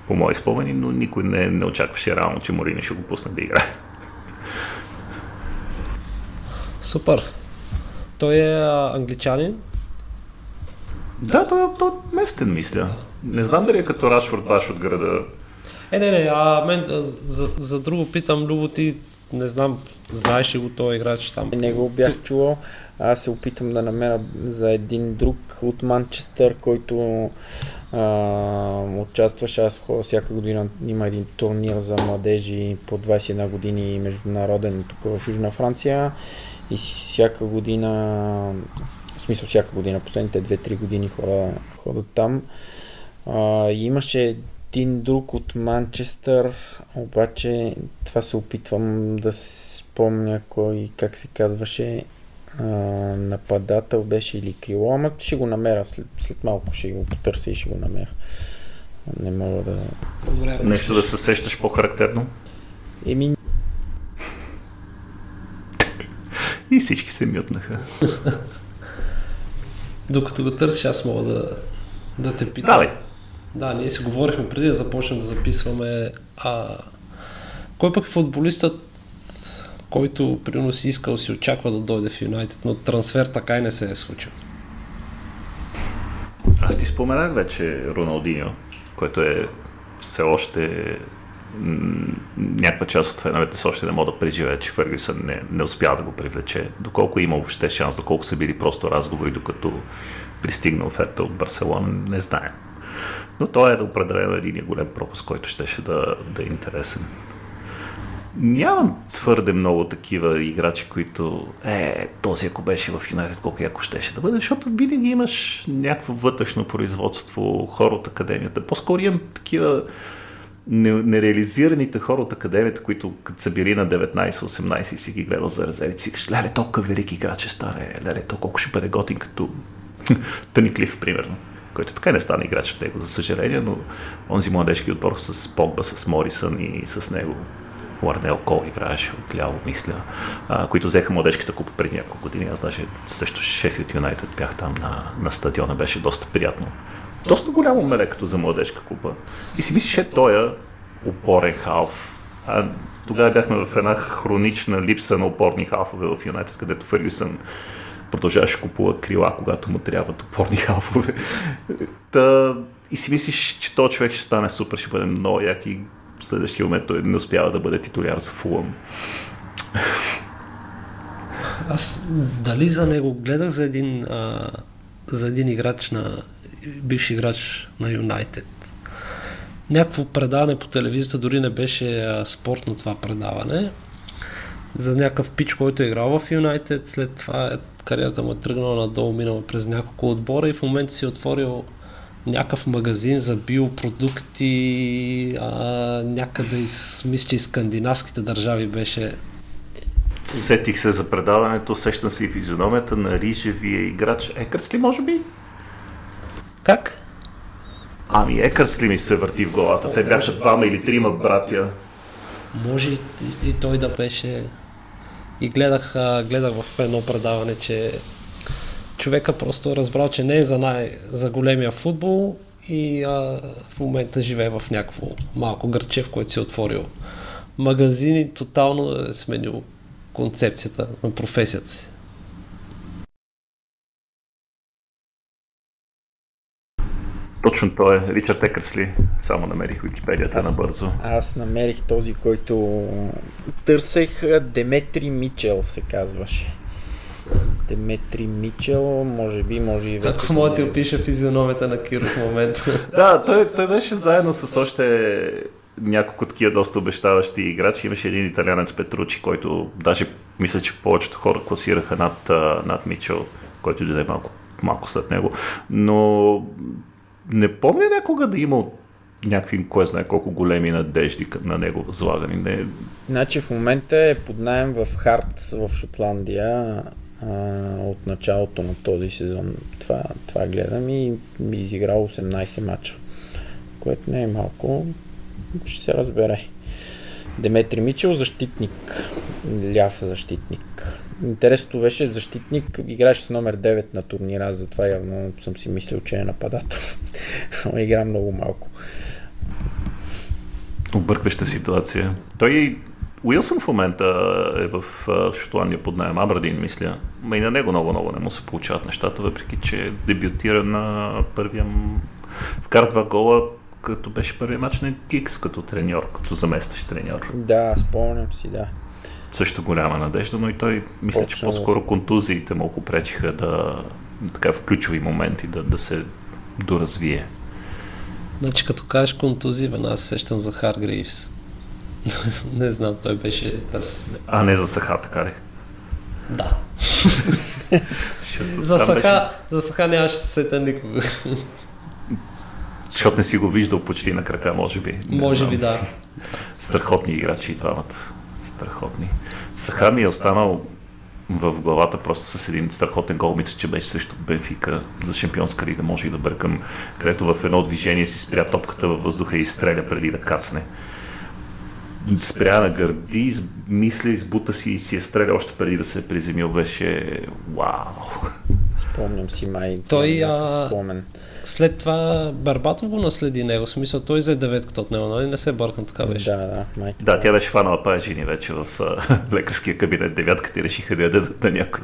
По мои спомени, но никой не, не очакваше реално, че Мориньо ще го пусне да играе. Супер. Той е англичанин. Да, той, той е местен, мисля. Не знам дали е като Рашфорд баш от града. Е, не, не, а мен за, за друго питам, Любо, ти не знам, знаеш ли го този играч там? Не го бях чувал. Аз се опитвам да намеря за един друг от Манчестър, който а, участваше. Аз всяка година. Има един турнир за младежи по 21 години международен тук в Южна Франция. И всяка година, в смисъл всяка година, последните 2-3 години хода, ходят там. А, имаше един друг от Манчестър, обаче това се опитвам да си спомня кой, как се казваше, а, нападател беше или крило, ама ще го намеря след, след малко, ще го потърся и ще го намеря. Не мога да... Добре, Нещо да се сещаш по-характерно. Еми, И всички се мютнаха. Докато го търсиш, аз мога да, да те питам. Давай. Да, ние си говорихме преди да започнем да записваме. А, кой пък е футболистът, който примерно си искал, си очаква да дойде в Юнайтед, но трансфер така и не се е случил? Аз ти споменах вече Роналдиньо, който е все още някаква част от феновете все още не могат да преживеят, че Фергюсън не, не успя да го привлече. Доколко има въобще шанс, доколко са били просто разговори, докато пристигна оферта от Барселона, не знаем. Но той е да определено един голям пропуск, който щеше да, да е интересен. Нямам твърде много такива играчи, които е, този ако беше в Юнайтед, колко яко щеше да бъде, защото винаги имаш някакво вътрешно производство, хора от академията. По-скоро имам такива не- нереализираните хора от академията, които като са били на 19-18 и си ги гледал за резерви, си кажеш, леле, толкова велик играч ще стане, леле, то колко ще бъде готин като Тъни Клиф, примерно, който така и не стана играч в него, за съжаление, но онзи младежки отбор с Погба, с Морисън и с него Уарнел Кол играеше отляво, мисля, а, които взеха младежката купа преди няколко години. Аз даже също Шефилд Юнайтед бях там на, на стадиона, беше доста приятно. Доста голямо меле като за младежка купа. И си мислиш, е той опорен халф. А тогава бяхме в една хронична липса на опорни халфове в Юнайтед, където Фергюсън продължаваше купува крила, когато му трябват опорни халфове. Та, и си мислиш, че този човек ще стане супер, ще бъде много як и в следващия момент той не успява да бъде титуляр за Фулъм. Аз дали за него гледах за един, а, за един играч на бивш играч на Юнайтед. Някакво предаване по телевизията, дори не беше а, спортно това предаване, за някакъв пич, който е играл в Юнайтед, след това е, кариерата му е тръгнала надолу, минала през няколко отбора и в момента си е отворил някакъв магазин за биопродукти, а, някъде из, мисля, че из скандинавските държави беше Сетих се за предаването, сещам си и физиономията на рижевия играч Екърс ли, може би? Как? Ами Екърс ли ми се върти в главата? Те бяха двама или трима братя. Може и, и, и той да беше... И гледах, гледах в едно предаване, че човека просто разбрал, че не е за, най- за големия футбол и а, в момента живее в някакво малко гърче, в което си е отворил магазин и тотално е сменил концепцията на професията си. Точно той е. Ричард Екърсли. Само намерих Википедията Аз- набързо. Аз намерих този, който търсех. Деметри Мичел се казваше. Деметри Мичел, може би, може и вече. Ако мога да ти опиша физиономията на Киро в момента. Да, той, той беше заедно с още няколко такива доста обещаващи играчи. Имаше един италянец Петручи, който даже мисля, че повечето хора класираха над, над Мичел, който дойде малко, малко след него. Но не помня някога да имал някакви, кой знае колко големи надежди на него възлагани. Не, Значи в момента е под найем в Харт в Шотландия а, от началото на този сезон. Това, това гледам и ми изиграл 18 мача, което не е малко. Ще се разбере. Деметри Мичел, защитник. Ляв защитник. Интересното беше защитник, играеше с номер 9 на турнира, затова явно съм си мислил, че е нападател. Ама игра много малко. объркваща ситуация. Той Уилсън в момента е в Шотландия под найем, Абрадин, мисля. Ма и на него много-много не му се получават нещата, въпреки че дебютира на първия... Вкара два гола, като беше първият матч на Кикс като треньор, като заместващ треньор. Да, спомням си, да. Също голяма надежда, но и той мисля, че Почнал по-скоро контузиите му го пречиха да така в ключови моменти да, да се доразвие. Значи като кажеш контузия, веднага се сещам за Харгривс. не знам, той беше... Аз... А не за Саха, така ли? Да. За Саха, за Саха нямаше се сета никога. Защото не си го виждал почти на крака, може би. Не Може знам. би да. Страхотни играчи и двамата. Страхотни. Саха ми е останал в главата просто с един страхотен гол, мисля, че беше също Бенфика за Шампионска лига, може и да бъркам, където в едно движение си спря топката във въздуха и изстреля преди да кацне. Спря на гърди, из- мисля, избута си и си е стреля още преди да се е приземил. Беше вау! Спомням си май. Той, а, спомен. След това Барбатов го наследи него. В смисъл, той взе деветката от него, нали? Не се бъркам, така беше. Да, да, май. Да, тя беше фанала пая жени вече в а, лекарския кабинет. Девятката и решиха да я дадат на някой.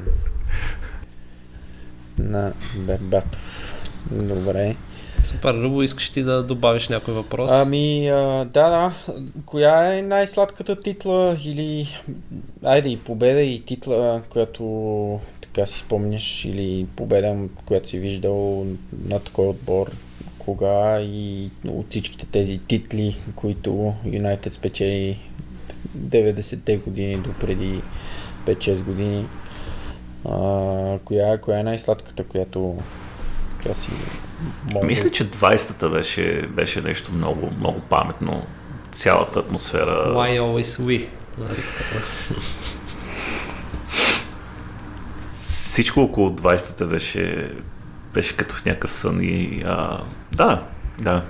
На Бербатов. Добре. Супер, Любо, искаш ти да добавиш някой въпрос? Ами, а, да, да. Коя е най-сладката титла или... Айде и победа и титла, която така си спомняш или победа, която си виждал на такой отбор, кога и от всичките тези титли, които Юнайтед спечели 90-те години до преди 5-6 години. А, коя, коя е най-сладката, която така си мога Мисля, че 20-та беше, беше нещо много, много паметно. Цялата атмосфера. Why always we? Нали, така. Всичко около 20-та беше, беше като в някакъв сън и а, да, да,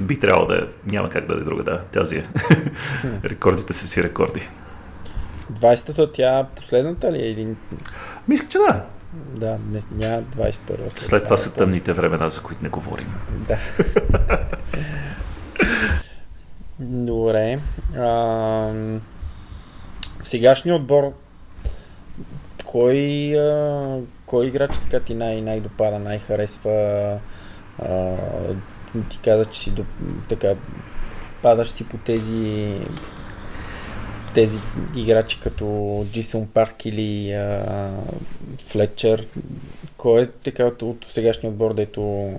би трябвало да е, няма как да е друга, да, тази е. Рекордите са си рекорди. 20-та тя последната ли е или... Мисля, че да. Да, не, няма 21 след, След това са тъмните времена, за които не говорим. Да. Добре. А, в сегашния отбор кой, а, кой играч така ти най- най-допада, най-харесва? А, ти каза, че си до, така падаш си по тези тези играчи като Джисон Парк или а, Флетчер. Кой е така от, от сегашния отбор, дето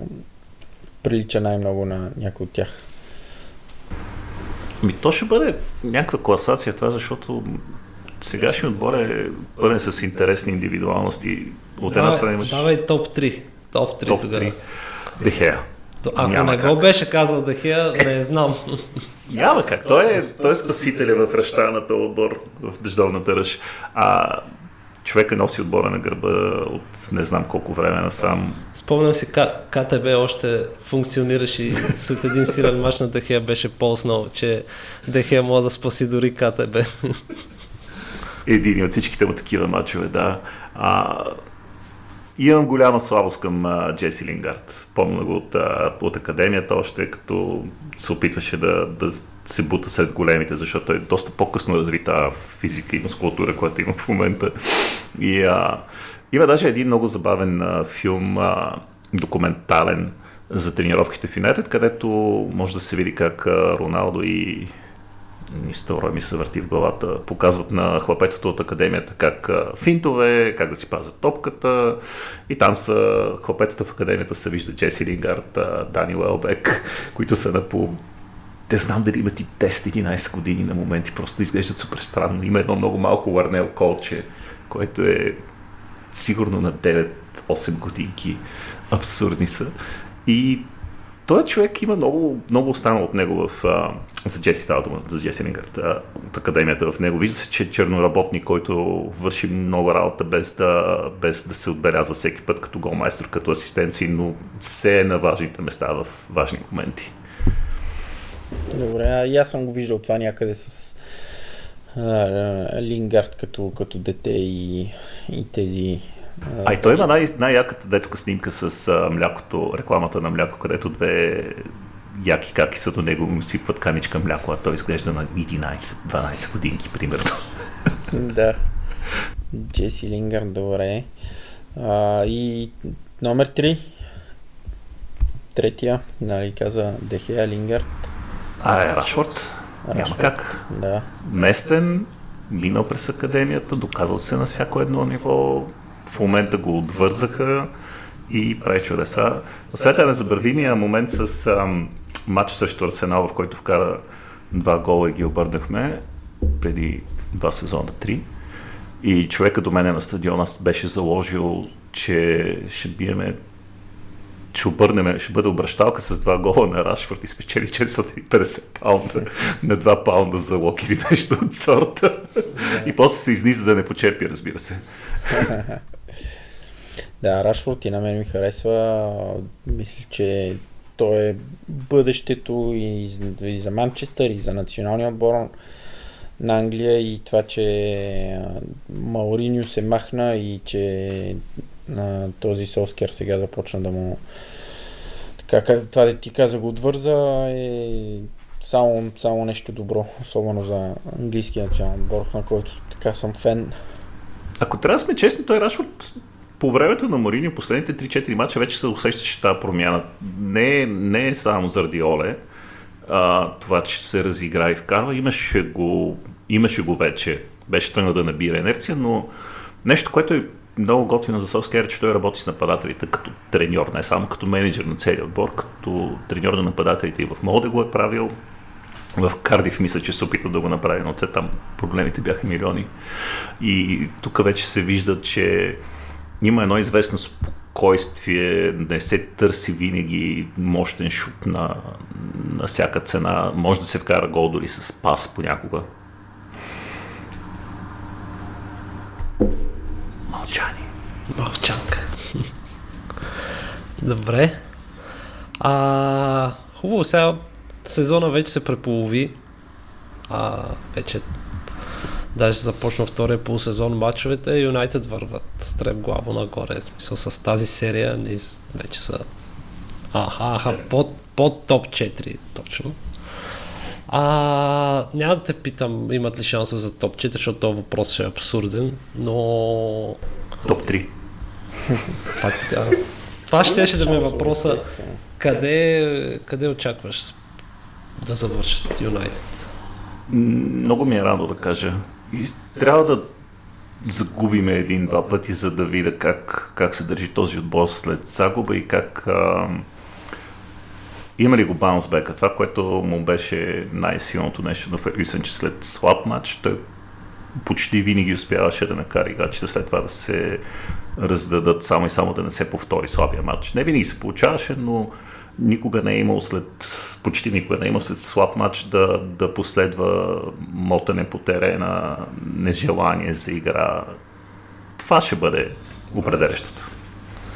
прилича най-много на някой от тях? Ми то ще бъде някаква класация това, защото сегашният отбор е пълен с интересни индивидуалности. От една страна имаш Давай топ 3. Топ 3 топ тогава. 3. Дехея. Ако Няма не как. го беше казал Дахия, не знам. Няма как. Той е, той е спасителя в ръща на този отбор в дъждовната ръж. А човека носи отбора на гърба от не знам колко време насам. Спомням си, КТБ още функционираше и след един силен мач на Дехея беше полснал, че Дехея може да спаси дори КТБ. Един от всичките му такива мачове, да. А, имам голяма слабост към а, Джеси Лингард. Помня го от, а, от академията още, като се опитваше да, да се бута сред големите, защото е доста по-късно развита физика и мускулатура, която има в момента. И а, има даже един много забавен а, филм, а, документален за тренировките в Юнайтед, където може да се види как Роналдо и Нистора ми се върти в главата. Показват на хлапетата от академията как финтове, как да си пазят топката. И там са хлапетата в академията се вижда Джеси Лингард, Дани Уелбек, които са на по не знам дали имат и 10-11 години на моменти, просто изглеждат супер странно. Има едно много малко Ларнел Колче, което е сигурно на 9-8 годинки. Абсурдни са. И той човек има много, много останало от него в, а, за Джеси става дума, за Джеси Лингард, а, от академията в него. Вижда се, че е черноработник, който върши много работа без да, без да се отбелязва всеки път като голмайстор, като асистенции, но все е на важните места в важни моменти. Добре, и аз съм го виждал това някъде с а, Лингард като, като дете и, и тези... А и той има най- най-яката детска снимка с а, млякото, рекламата на мляко, където две яки каки са до него му сипват каничка мляко, а той изглежда на 11-12 годинки, примерно. да. Джеси Лингард, добре. А, и номер 3. Третия, нали, каза Дехея Лингард. А, е Рашфорд. Няма как. Да. Местен, минал през академията, доказал се на всяко едно ниво. В момента го отвързаха и прави чудеса. След е незабравимия момент с ам, матч срещу Арсенал, в който вкара два гола и ги обърнахме преди два сезона, три. И човека до мене на стадиона беше заложил, че ще биеме ще обърнем, ще бъде обращалка с два гола на Рашфорд и спечели 450 паунда на 2 паунда за лок или нещо от сорта. И после се изни, за да не почерпи, разбира се. Да, Рашфорд и на мен ми харесва. Мисля, че той е бъдещето и, за Манчестър, и за националния отбор на Англия и това, че Мауриньо се махна и че на този Солскер сега започна да му така, това да ти каза го отвърза е само, само нещо добро, особено за английския национален отбор, на който така съм фен. Ако трябва да сме честни, той Рашфорд по времето на Марини последните 3-4 мача вече се усещаше тази промяна. Не, не е само заради Оле, а, това, че се разигра и вкарва, имаше го, имаше го вече. Беше тръгнал да набира инерция, но нещо, което е много готино за Солскер, че той работи с нападателите като треньор, не само като менеджер на целия отбор, като треньор на нападателите и в Молде го е правил. В Кардив мисля, че се опита да го направи, но те там проблемите бяха милиони. И тук вече се вижда, че има едно известно спокойствие, не се търси винаги мощен шут на, на всяка цена. Може да се вкара гол дори с пас понякога. Мълчание. Мълчанка. Добре. А, хубаво, сега сезона вече се преполови. А, вече даже започна втория полусезон матчовете. Юнайтед върват стреп главо нагоре. В смисъл с тази серия не, вече са аха, аха под, под топ 4 точно. А, няма да те питам имат ли шансове за топ 4, защото този въпрос ще е абсурден, но... Топ 3. Това, така. Това ще, ще да ми е въпроса. Къде, къде очакваш да завършат Юнайтед? Много ми е радо да кажа. И трябва да загубиме един-два пъти, за да видя как, как се държи този отбор след загуба и как а, има ли го баунсбека. Това, което му беше най-силното нещо на Фергюсън, че след слаб матч той почти винаги успяваше да накара играчите след това да се раздадат само и само да не се повтори слабия матч. Не винаги се получаваше, но никога не е имал след, почти никога не е имал след слаб матч да, да последва мотане по терена, нежелание за игра. това ще бъде определящото.